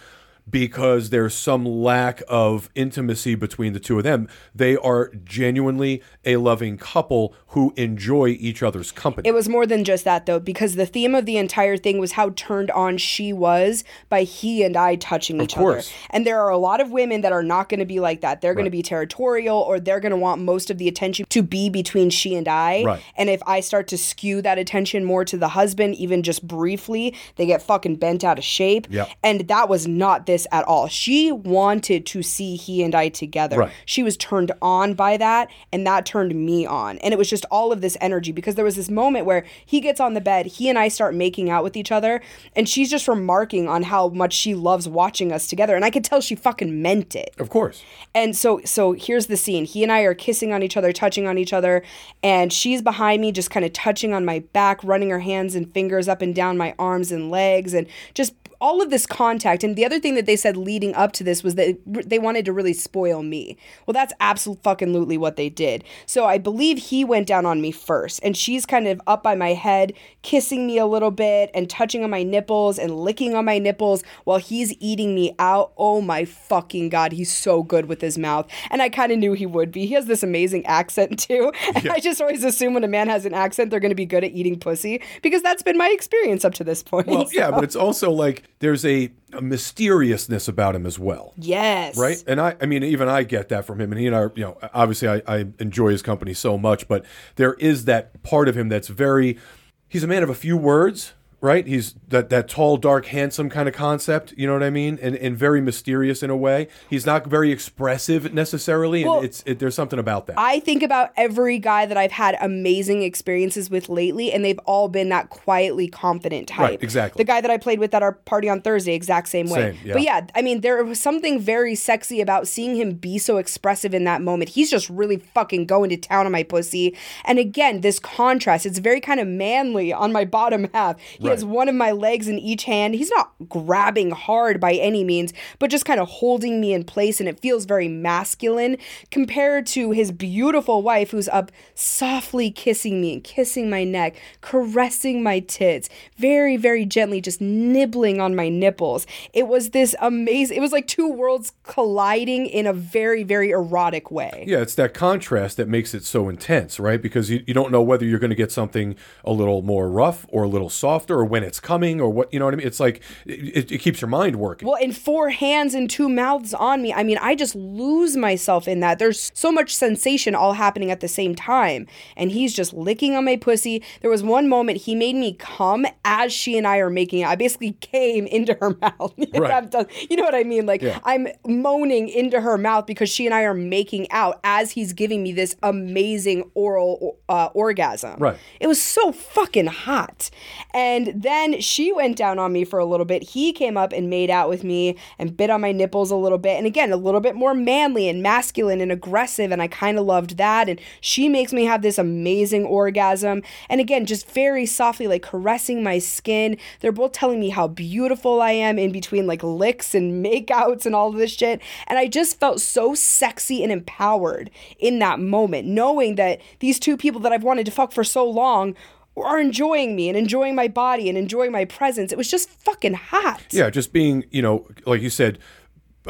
because there's some lack of intimacy between the two of them. They are genuinely a loving couple who enjoy each other's company.
It was more than just that though, because the theme of the entire thing was how turned on she was by he and I touching each
course.
other. And there are a lot of women that are not going to be like that. They're going to be territorial or they're going to want most of the attention to be between she and I.
Right.
And if I start to skew that attention more to the husband, even just briefly, they get fucking bent out of shape.
Yep.
And that was not this at all. She wanted to see he and I together.
Right.
She was turned on by that, and that turned me on. And it was just all of this energy because there was this moment where he gets on the bed, he and I start making out with each other, and she's just remarking on how much she loves watching us together. And I could tell she fucking meant it.
of course.
And so so here's the scene. He and I are kissing on each other, touching on each other, and she's behind me just kind of touching on my back, running her hands and fingers up and down my arms and legs and just all of this contact. And the other thing that they said leading up to this was that they wanted to really spoil me. Well, that's absolutely what they did. So I believe he went down on me first, and she's kind of up by my head, kissing me a little bit and touching on my nipples and licking on my nipples while he's eating me out. Oh my fucking god, he's so good with his mouth. And I kind of knew he would be. He has this amazing accent too. And I just always assume when a man has an accent, they're going to be good at eating pussy because that's been my experience up to this point.
Well, yeah, but it's also like there's a, a mysteriousness about him as well.
yes.
right? And I, I mean, even I get that from him. And he and I, you know, obviously I, I enjoy his company so much, but there is that part of him that's very. He's a man of a few words, right? He's that that tall, dark, handsome kind of concept. You know what I mean? And and very mysterious in a way. He's not very expressive necessarily,
Well-
and it's it, there's something about that.
I think about every guy that I've had amazing experiences with lately, and they've all been that quietly confident type.
Right, exactly.
The guy that I played with at our party on Thursday, exact same way.
Same, yeah.
But yeah, I mean, there was something very sexy about seeing him be so expressive in that moment. He's just really fucking going to town on my pussy. And again, this contrast, it's very kind of manly on my bottom half. He has one of my legs in each hand. He's not grabbing hard by any means, but just kind of holding me in place, and it feels very masculine compared to his beautiful wife who's up softly kissing me and kissing my neck, caressing my tits, very, very gently, just nibbling on my nipples. It was this amazing, it was like two worlds colliding in a very, very erotic way.
Yeah, it's that contrast that makes it so intense, right? Because you, you don't know whether you're going to get something a little more rough or a little softer or when it's coming or what, you know what I mean? It's like it, it keeps your mind working.
Well, and four hands and two mouths on me. I mean, I just lose myself in that. There's so much sensation all happening at the same time. And he's just licking on my pussy. There was one moment he made me come as she and I are making out. I basically came into her mouth.
Right.
Done- you know what I mean? Like,
Yeah.
I'm moaning into her mouth because she and I are making out as he's giving me this amazing oral uh, orgasm.
Right.
It was so fucking hot. And then she went down on me for a little bit. He came up and made out with me and bit on my nipples a little bit. And again, a little bit more manly and masculine and aggressive. And I kind of loved that. And she makes me have this amazing orgasm. And again, just very softly, like caressing my skin. They're both telling me how beautiful I am in between like licks and makeouts and all of this shit. And I just felt so sexy and empowered in that moment, knowing that these two people that I've wanted to fuck for so long are enjoying me and enjoying my body and enjoying my presence. It was just fucking hot.
Yeah, just being, you know, like you said,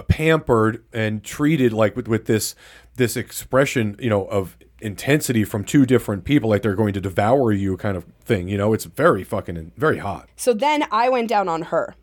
pampered and treated like with, with this this expression, you know, of intensity from two different people, like they're going to devour you, kind of thing. You know, it's very fucking very hot.
So then I went down on her.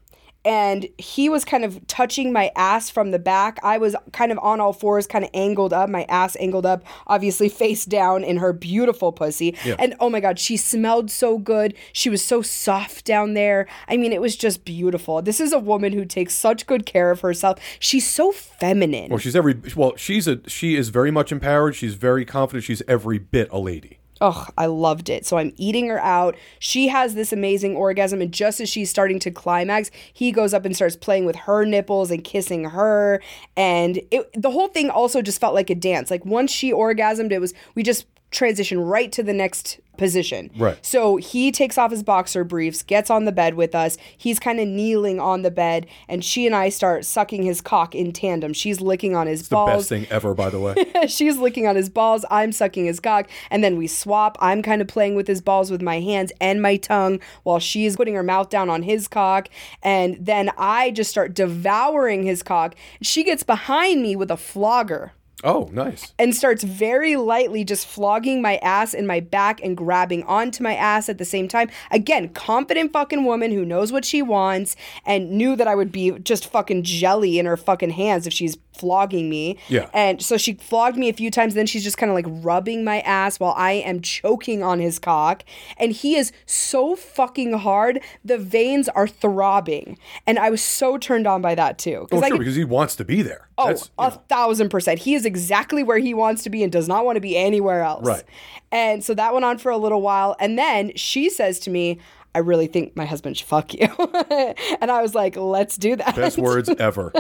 And he was kind of touching my ass from the back. I was kind of on all fours, kind of angled up, my ass angled up, obviously face down in her beautiful pussy.
Yeah.
And oh my God, she smelled so good. She was so soft down there. I mean, it was just beautiful. This is a woman who takes such good care of herself. She's so feminine.
Well, she's every well, she's a she is very much empowered. She's very confident. She's every bit a lady.
Oh, I loved it. So I'm eating her out. She has this amazing orgasm, and just as she's starting to climax, he goes up and starts playing with her nipples and kissing her. And it, the whole thing also just felt like a dance. Like once she orgasmed, it was we just transition right to the next position.
Right.
So he takes off his boxer briefs, gets on the bed with us. He's kind of kneeling on the bed, and she and I start sucking his cock in tandem. She's licking on his
The
balls.
The best thing ever, by the way.
She's licking on his balls. I'm sucking his cock. And then we swap. I'm kind of playing with his balls with my hands and my tongue while she's putting her mouth down on his cock. And then I just start devouring his cock. She gets behind me with a flogger
oh, nice.
and starts very lightly just flogging my ass and my back and grabbing onto my ass at the same time. Again, confident fucking woman who knows what she wants and knew that I would be just fucking jelly in her fucking hands if she's flogging me.
Yeah.
And so she flogged me a few times, then she's just kind of like rubbing my ass while I am choking on his cock. And he is so fucking hard, the veins are throbbing. And I was so turned on by that too.
Oh, sure,
could-
because he wants to be there.
Oh,
That's,
a
know,
thousand percent. He is exactly where he wants to be and does not want to be anywhere else.
Right.
And so that went on for a little while. And then she says to me, I really think my husband should fuck you. and I was like, let's do that.
best words ever.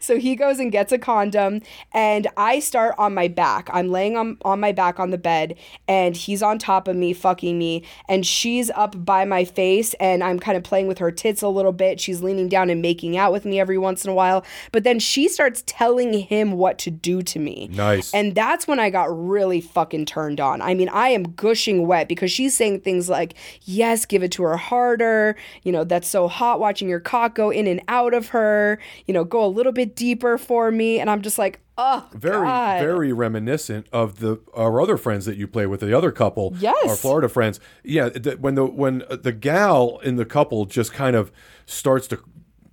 So he goes and gets a condom, and I start on my back. I'm laying on, on my back on the bed, and he's on top of me, fucking me, and she's up by my face, and I'm kind of playing with her tits a little bit. She's leaning down and making out with me every once in a while, but then she starts telling him what to do to me.
Nice.
And that's when I got really fucking turned on. I mean, I am gushing wet because she's saying things like, yes, give it to her harder. You know, that's so hot watching your cock go in and out of her. You know, go a little bit deeper for me. And I'm just like, oh,
very
God.
very reminiscent of the our other friends that you play with the other couple
Yes.
our florida friends yeah the, when the when uh, the gal in the couple just kind of starts to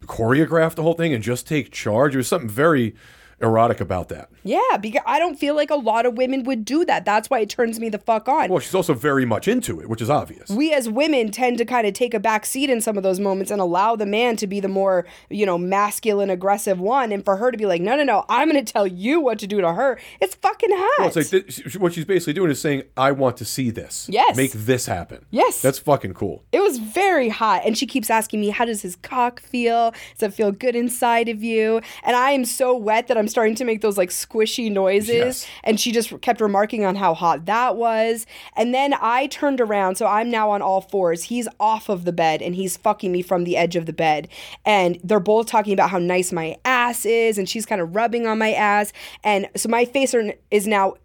choreograph the whole thing and just take charge there's something very erotic about that
Yeah, because I don't feel like a lot of women would do that. That's why it turns me the fuck on.
well she's also very much into it which is obvious
we as women tend to kind of take a back seat in some of those moments and allow the man to be the more, you know, masculine, aggressive one. And for her to be like, no, no, no, I'm going to tell you what to do to her. It's fucking hot.
Well, it's like th- what she's basically doing is saying, "I want to see this.
Yes.
make this happen.
Yes.
that's fucking cool.
It was very hot. And she keeps asking me, How does his cock feel? Does it feel good inside of you? And I am so wet that I'm starting to make those like squishy noises.
Yes.
And she just kept remarking on how hot that was. And then I turned around. So I'm now on all fours. He's off of the bed and he's fucking me from the edge of the bed. And they're both talking about how nice my ass is. And she's kind of rubbing on my ass. And so my face are, is now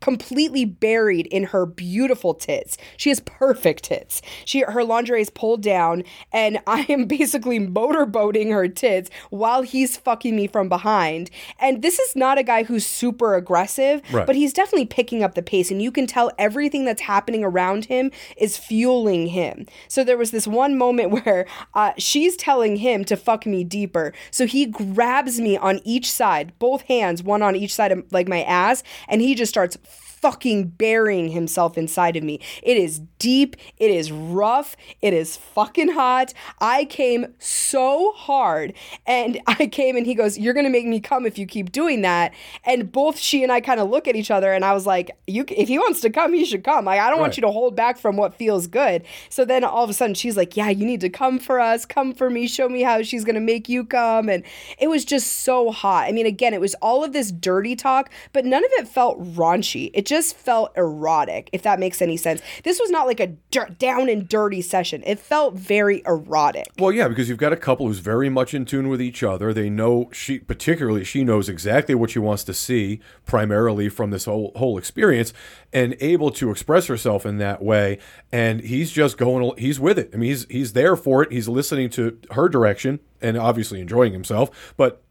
completely buried in her beautiful tits. She has perfect tits. She her lingerie is pulled down and I am basically motorboating her tits while he's fucking me from behind. And this is not a guy who's super aggressive,
Right.
but he's definitely picking up the pace and you can tell everything that's happening around him is fueling him. So there was this one moment where uh, she's telling him to fuck me deeper. So he grabs me on each side, both hands, one on each side of like my ass, and he just starts fucking burying himself inside of me. It is deep, it is rough, it is fucking hot. I came so hard and I came and he goes, "You're going to make me come if you keep doing that." And both she and I kind of look at each other and I was like, "You if he wants to come, he should come. Like I don't want you to hold back from what feels good." So then all of a sudden she's like, "Yeah, you need to come for us. Come for me. Show me how she's going to make you come." And it was just so hot. I mean, again, it was all of this dirty talk, but none of it felt raunchy. It just felt erotic, if that makes any sense. This was not like a dir- down and dirty session. It felt very erotic.
Well, yeah, because you've got a couple who's very much in tune with each other. They know she, particularly, she knows exactly what she wants to see, primarily from this whole whole experience, and able to express herself in that way. And he's just going, he's with it. I mean, he's he's there for it. He's listening to her direction and obviously enjoying himself, but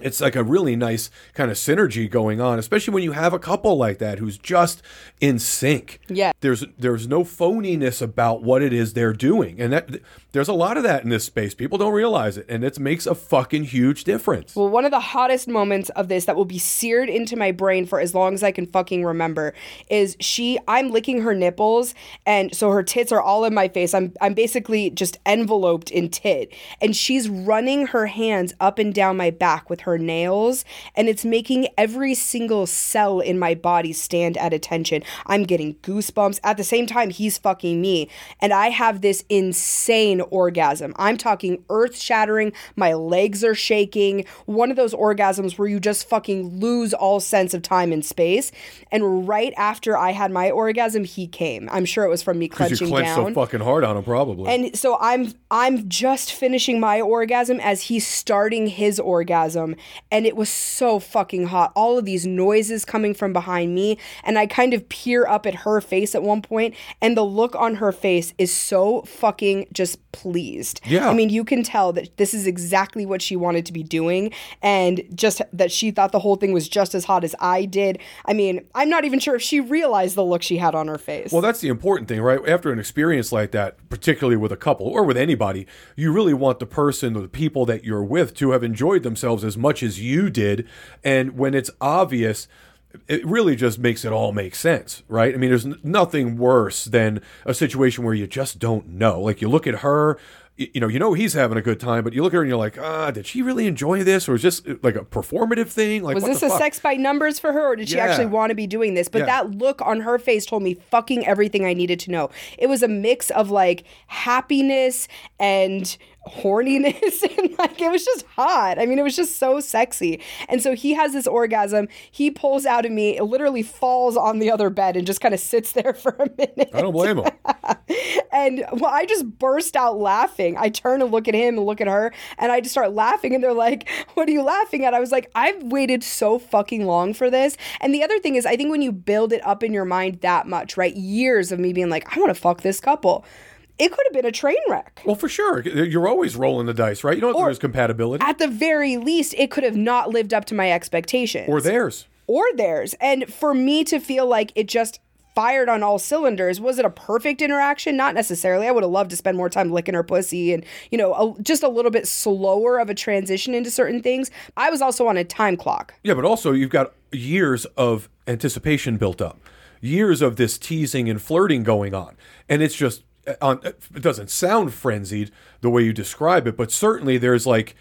it's like a really nice kind of synergy going on, especially when you have a couple like that who's just in sync.
Yeah.
There's there's no phoniness about what it is they're doing. And that there's a lot of that in this space. People don't realize it. And it makes a fucking huge difference.
Well, one of the hottest moments of this that will be seared into my brain for as long as I can fucking remember is she I'm licking her nipples and so her tits are all in my face. I'm I'm basically just enveloped in tit and she's running her hands up and down my back with her nails and it's making every single cell in my body stand at attention. I'm getting goosebumps at the same time he's fucking me and I have this insane orgasm. I'm talking earth shattering. My legs are shaking. One of those orgasms where you just fucking lose all sense of time and space. And right after I had my orgasm, he came. I'm sure it was from me clenching
you clenched
down.
so fucking hard on him, probably.
And so I'm I'm just finishing my orgasm as he's starting his orgasm and it was so fucking hot. All of these noises coming from behind me and I kind of peer up at her face at one point and the look on her face is so fucking just pleased.
Yeah.
I mean, you can tell that this is exactly what she wanted to be doing and just that she thought the whole thing was just as hot as I did. I mean, I'm not even sure if she realized the look she had on her face.
Well, that's the important thing, right? After an experience like that, particularly with a couple or with anybody, you really want the person or the people that you're with to have enjoyed themselves as much as you did. And when it's obvious, it really just makes it all make sense, right? I mean, there's nothing worse than a situation where you just don't know. Like you look at her, you know, you know he's having a good time, but you look at her and you're like, ah, did she really enjoy this, or is this uh, like a performative thing? Like,
was this a
fuck?
sex by numbers for her or did she
Yeah.
actually want to be doing this but
Yeah.
that look on her face told me fucking everything i needed to know it was a mix of like happiness and horniness and like it was just hot i mean it was just so sexy and so he has this orgasm he pulls out of me it literally falls on the other bed and just kind of sits there for a minute
I don't blame him.
and well, I just burst out laughing. I turn and look at him and look at her, and I just start laughing. And they're like, What are you laughing at? I was like, I've waited so fucking long for this. And the other thing is, I think when you build it up in your mind that much, right? Years of me being like, I want to fuck this couple. It could have been a train wreck.
Well, for sure. You're always rolling the dice, right? You don't know there's compatibility.
At the very least, it could have not lived up to my expectations.
or theirs.
or theirs. And for me to feel like it just fired on all cylinders, was it a perfect interaction? Not necessarily. I would have loved to spend more time licking her pussy and, you know, a, just a little bit slower of a transition into certain things. I was also on a time clock.
Yeah, but also you've got years of anticipation built up, years of this teasing and flirting going on, and it's just on. It doesn't sound frenzied the way you describe it, but certainly there's like,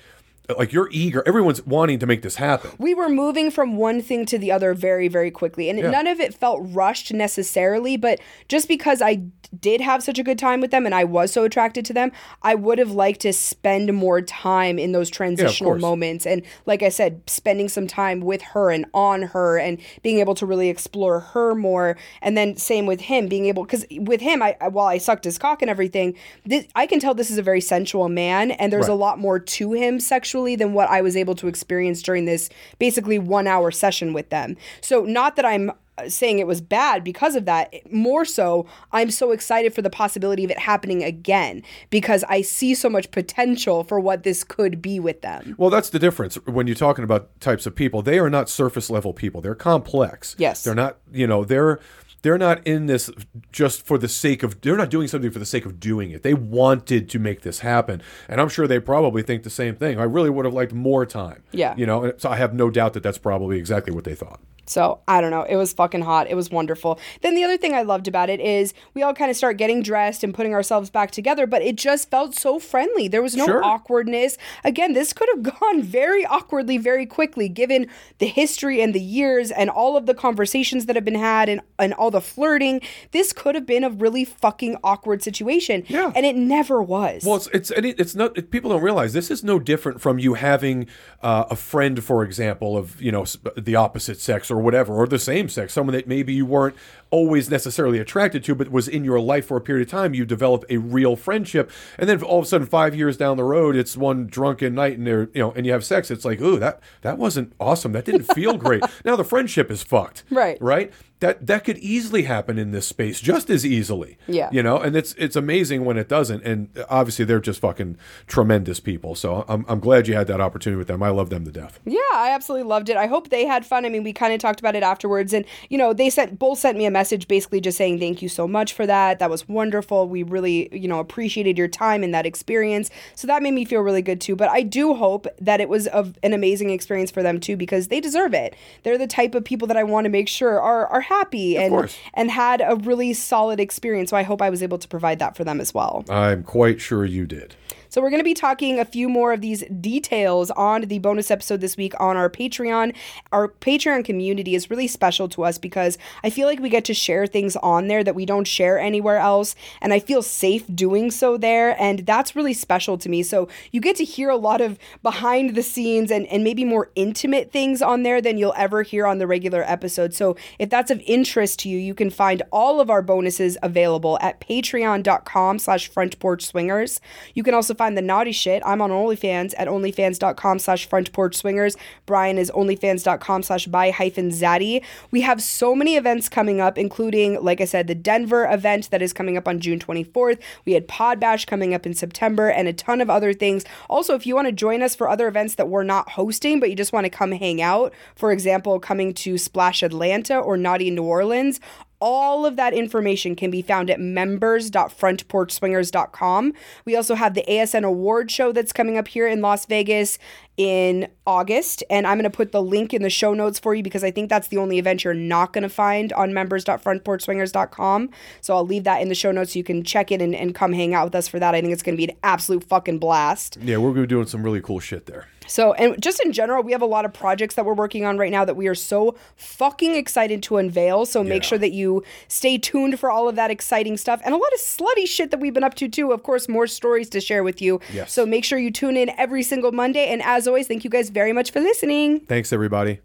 like you're eager. Everyone's wanting to make this happen.
we were moving from one thing to the other very very quickly and none of it felt rushed necessarily but just because i did have such a good time with them and i was so attracted to them i would have liked to spend more time in those transitional
course.
moments and like i said spending some time with her and on her and being able to really explore her more and then same with him being able because with him i I- while i sucked his cock and everything this, i can tell this is a very sensual man and there's a lot more to him sexually than what I was able to experience during this basically one hour session with them. So, not that I'm uh, saying it was bad because of that, more so, I'm so excited for the possibility of it happening again because I see so much potential for what this could be with them.
Well, that's the difference when you're talking about types of people. They are not surface level people. They're complex.
Yes.
They're not, you know, they're they're not in this just for the sake of they're not doing something for the sake of doing it. They wanted to make this happen. And I'm sure they probably think the same thing. I really would have liked more time.
Yeah.
You know, so I have no doubt that that's probably exactly what they thought.
So I don't know. It was fucking hot. It was wonderful. Then the other thing I loved about it is we all kind of start getting dressed and putting ourselves back together, but it just felt so friendly. There was no
Sure.
awkwardness. Again, this could have gone very awkwardly very quickly given the history and the years and all of the conversations that have been had and, and all the flirting. This could have been a really fucking awkward situation.
Yeah.
And it never was.
Well, it's it's it's not. It, people don't realize this is no different from you having uh, a friend, for example, of you know the opposite sex or whatever, or the same sex, someone that maybe you weren't always necessarily attracted to, but was in your life for a period of time. You develop a real friendship, and then all of a sudden, five years down the road, it's one drunken night, and they're you know, and you have sex. It's like, ooh, that that wasn't awesome. That didn't feel great. Now the friendship is fucked.
Right.
Right. that that could easily happen in this space just as easily.
Yeah.
You know, and it's it's amazing when it doesn't. And obviously they're just fucking tremendous people. So I'm I'm glad you had that opportunity with them. I love them to death.
Yeah, I absolutely loved it. I hope they had fun. I mean, we kind of talked about it afterwards, and you know, they sent both sent me a message basically just saying thank you so much for that. That was wonderful. We really, you know, appreciated your time and that experience. So that made me feel really good too. But I do hope that it was a, an amazing experience for them too because they deserve it. They're the type of people that I want to make sure are are happy and and had a really solid experience. So I hope I was able to provide that for them as well.
I'm quite sure you did.
So we're going to be talking a few more of these details on the bonus episode this week on our Patreon. Our Patreon community is really special to us because I feel like we get to share things on there that we don't share anywhere else and I feel safe doing so there and that's really special to me. So you get to hear a lot of behind the scenes and and maybe more intimate things on there than you'll ever hear on the regular episode. So if that's of interest to you, you can find all of our bonuses available at patreon.com slash front porch swingers. You can also find the naughty shit. I'm on OnlyFans at onlyfans.com slash front porch swingers. Brian is onlyfans.com slash bi hyphen zaddy. We have so many events coming up, including, like I said, the Denver event that is coming up on June 24th. We had Pod Bash coming up in September and a ton of other things. Also, if you want to join us for other events that we're not hosting, but you just want to come hang out, for example, coming to Splash Atlanta or Naughty New Orleans, all of that information can be found at members.frontporchswingers.com. We also have the ASN Award Show that's coming up here in Las Vegas in August, and I'm going to put the link in the show notes for you because I think that's the only event you're not going to find on members.frontporchswingers.com. So I'll leave that in the show notes so you can check it and, and come hang out with us for that. I think it's going to be an absolute fucking blast.
Yeah, we're gonna be doing some really cool shit there.
So, and just in general, we have a lot of projects that we're working on right now that we are so fucking excited to unveil. So make
Yeah.
sure that you stay tuned for all of that exciting stuff and a lot of slutty shit that we've been up to too. Of course, more stories to share with you.
Yes.
So make sure you tune in every single Monday. And as always, thank you guys very much for listening.
Thanks everybody.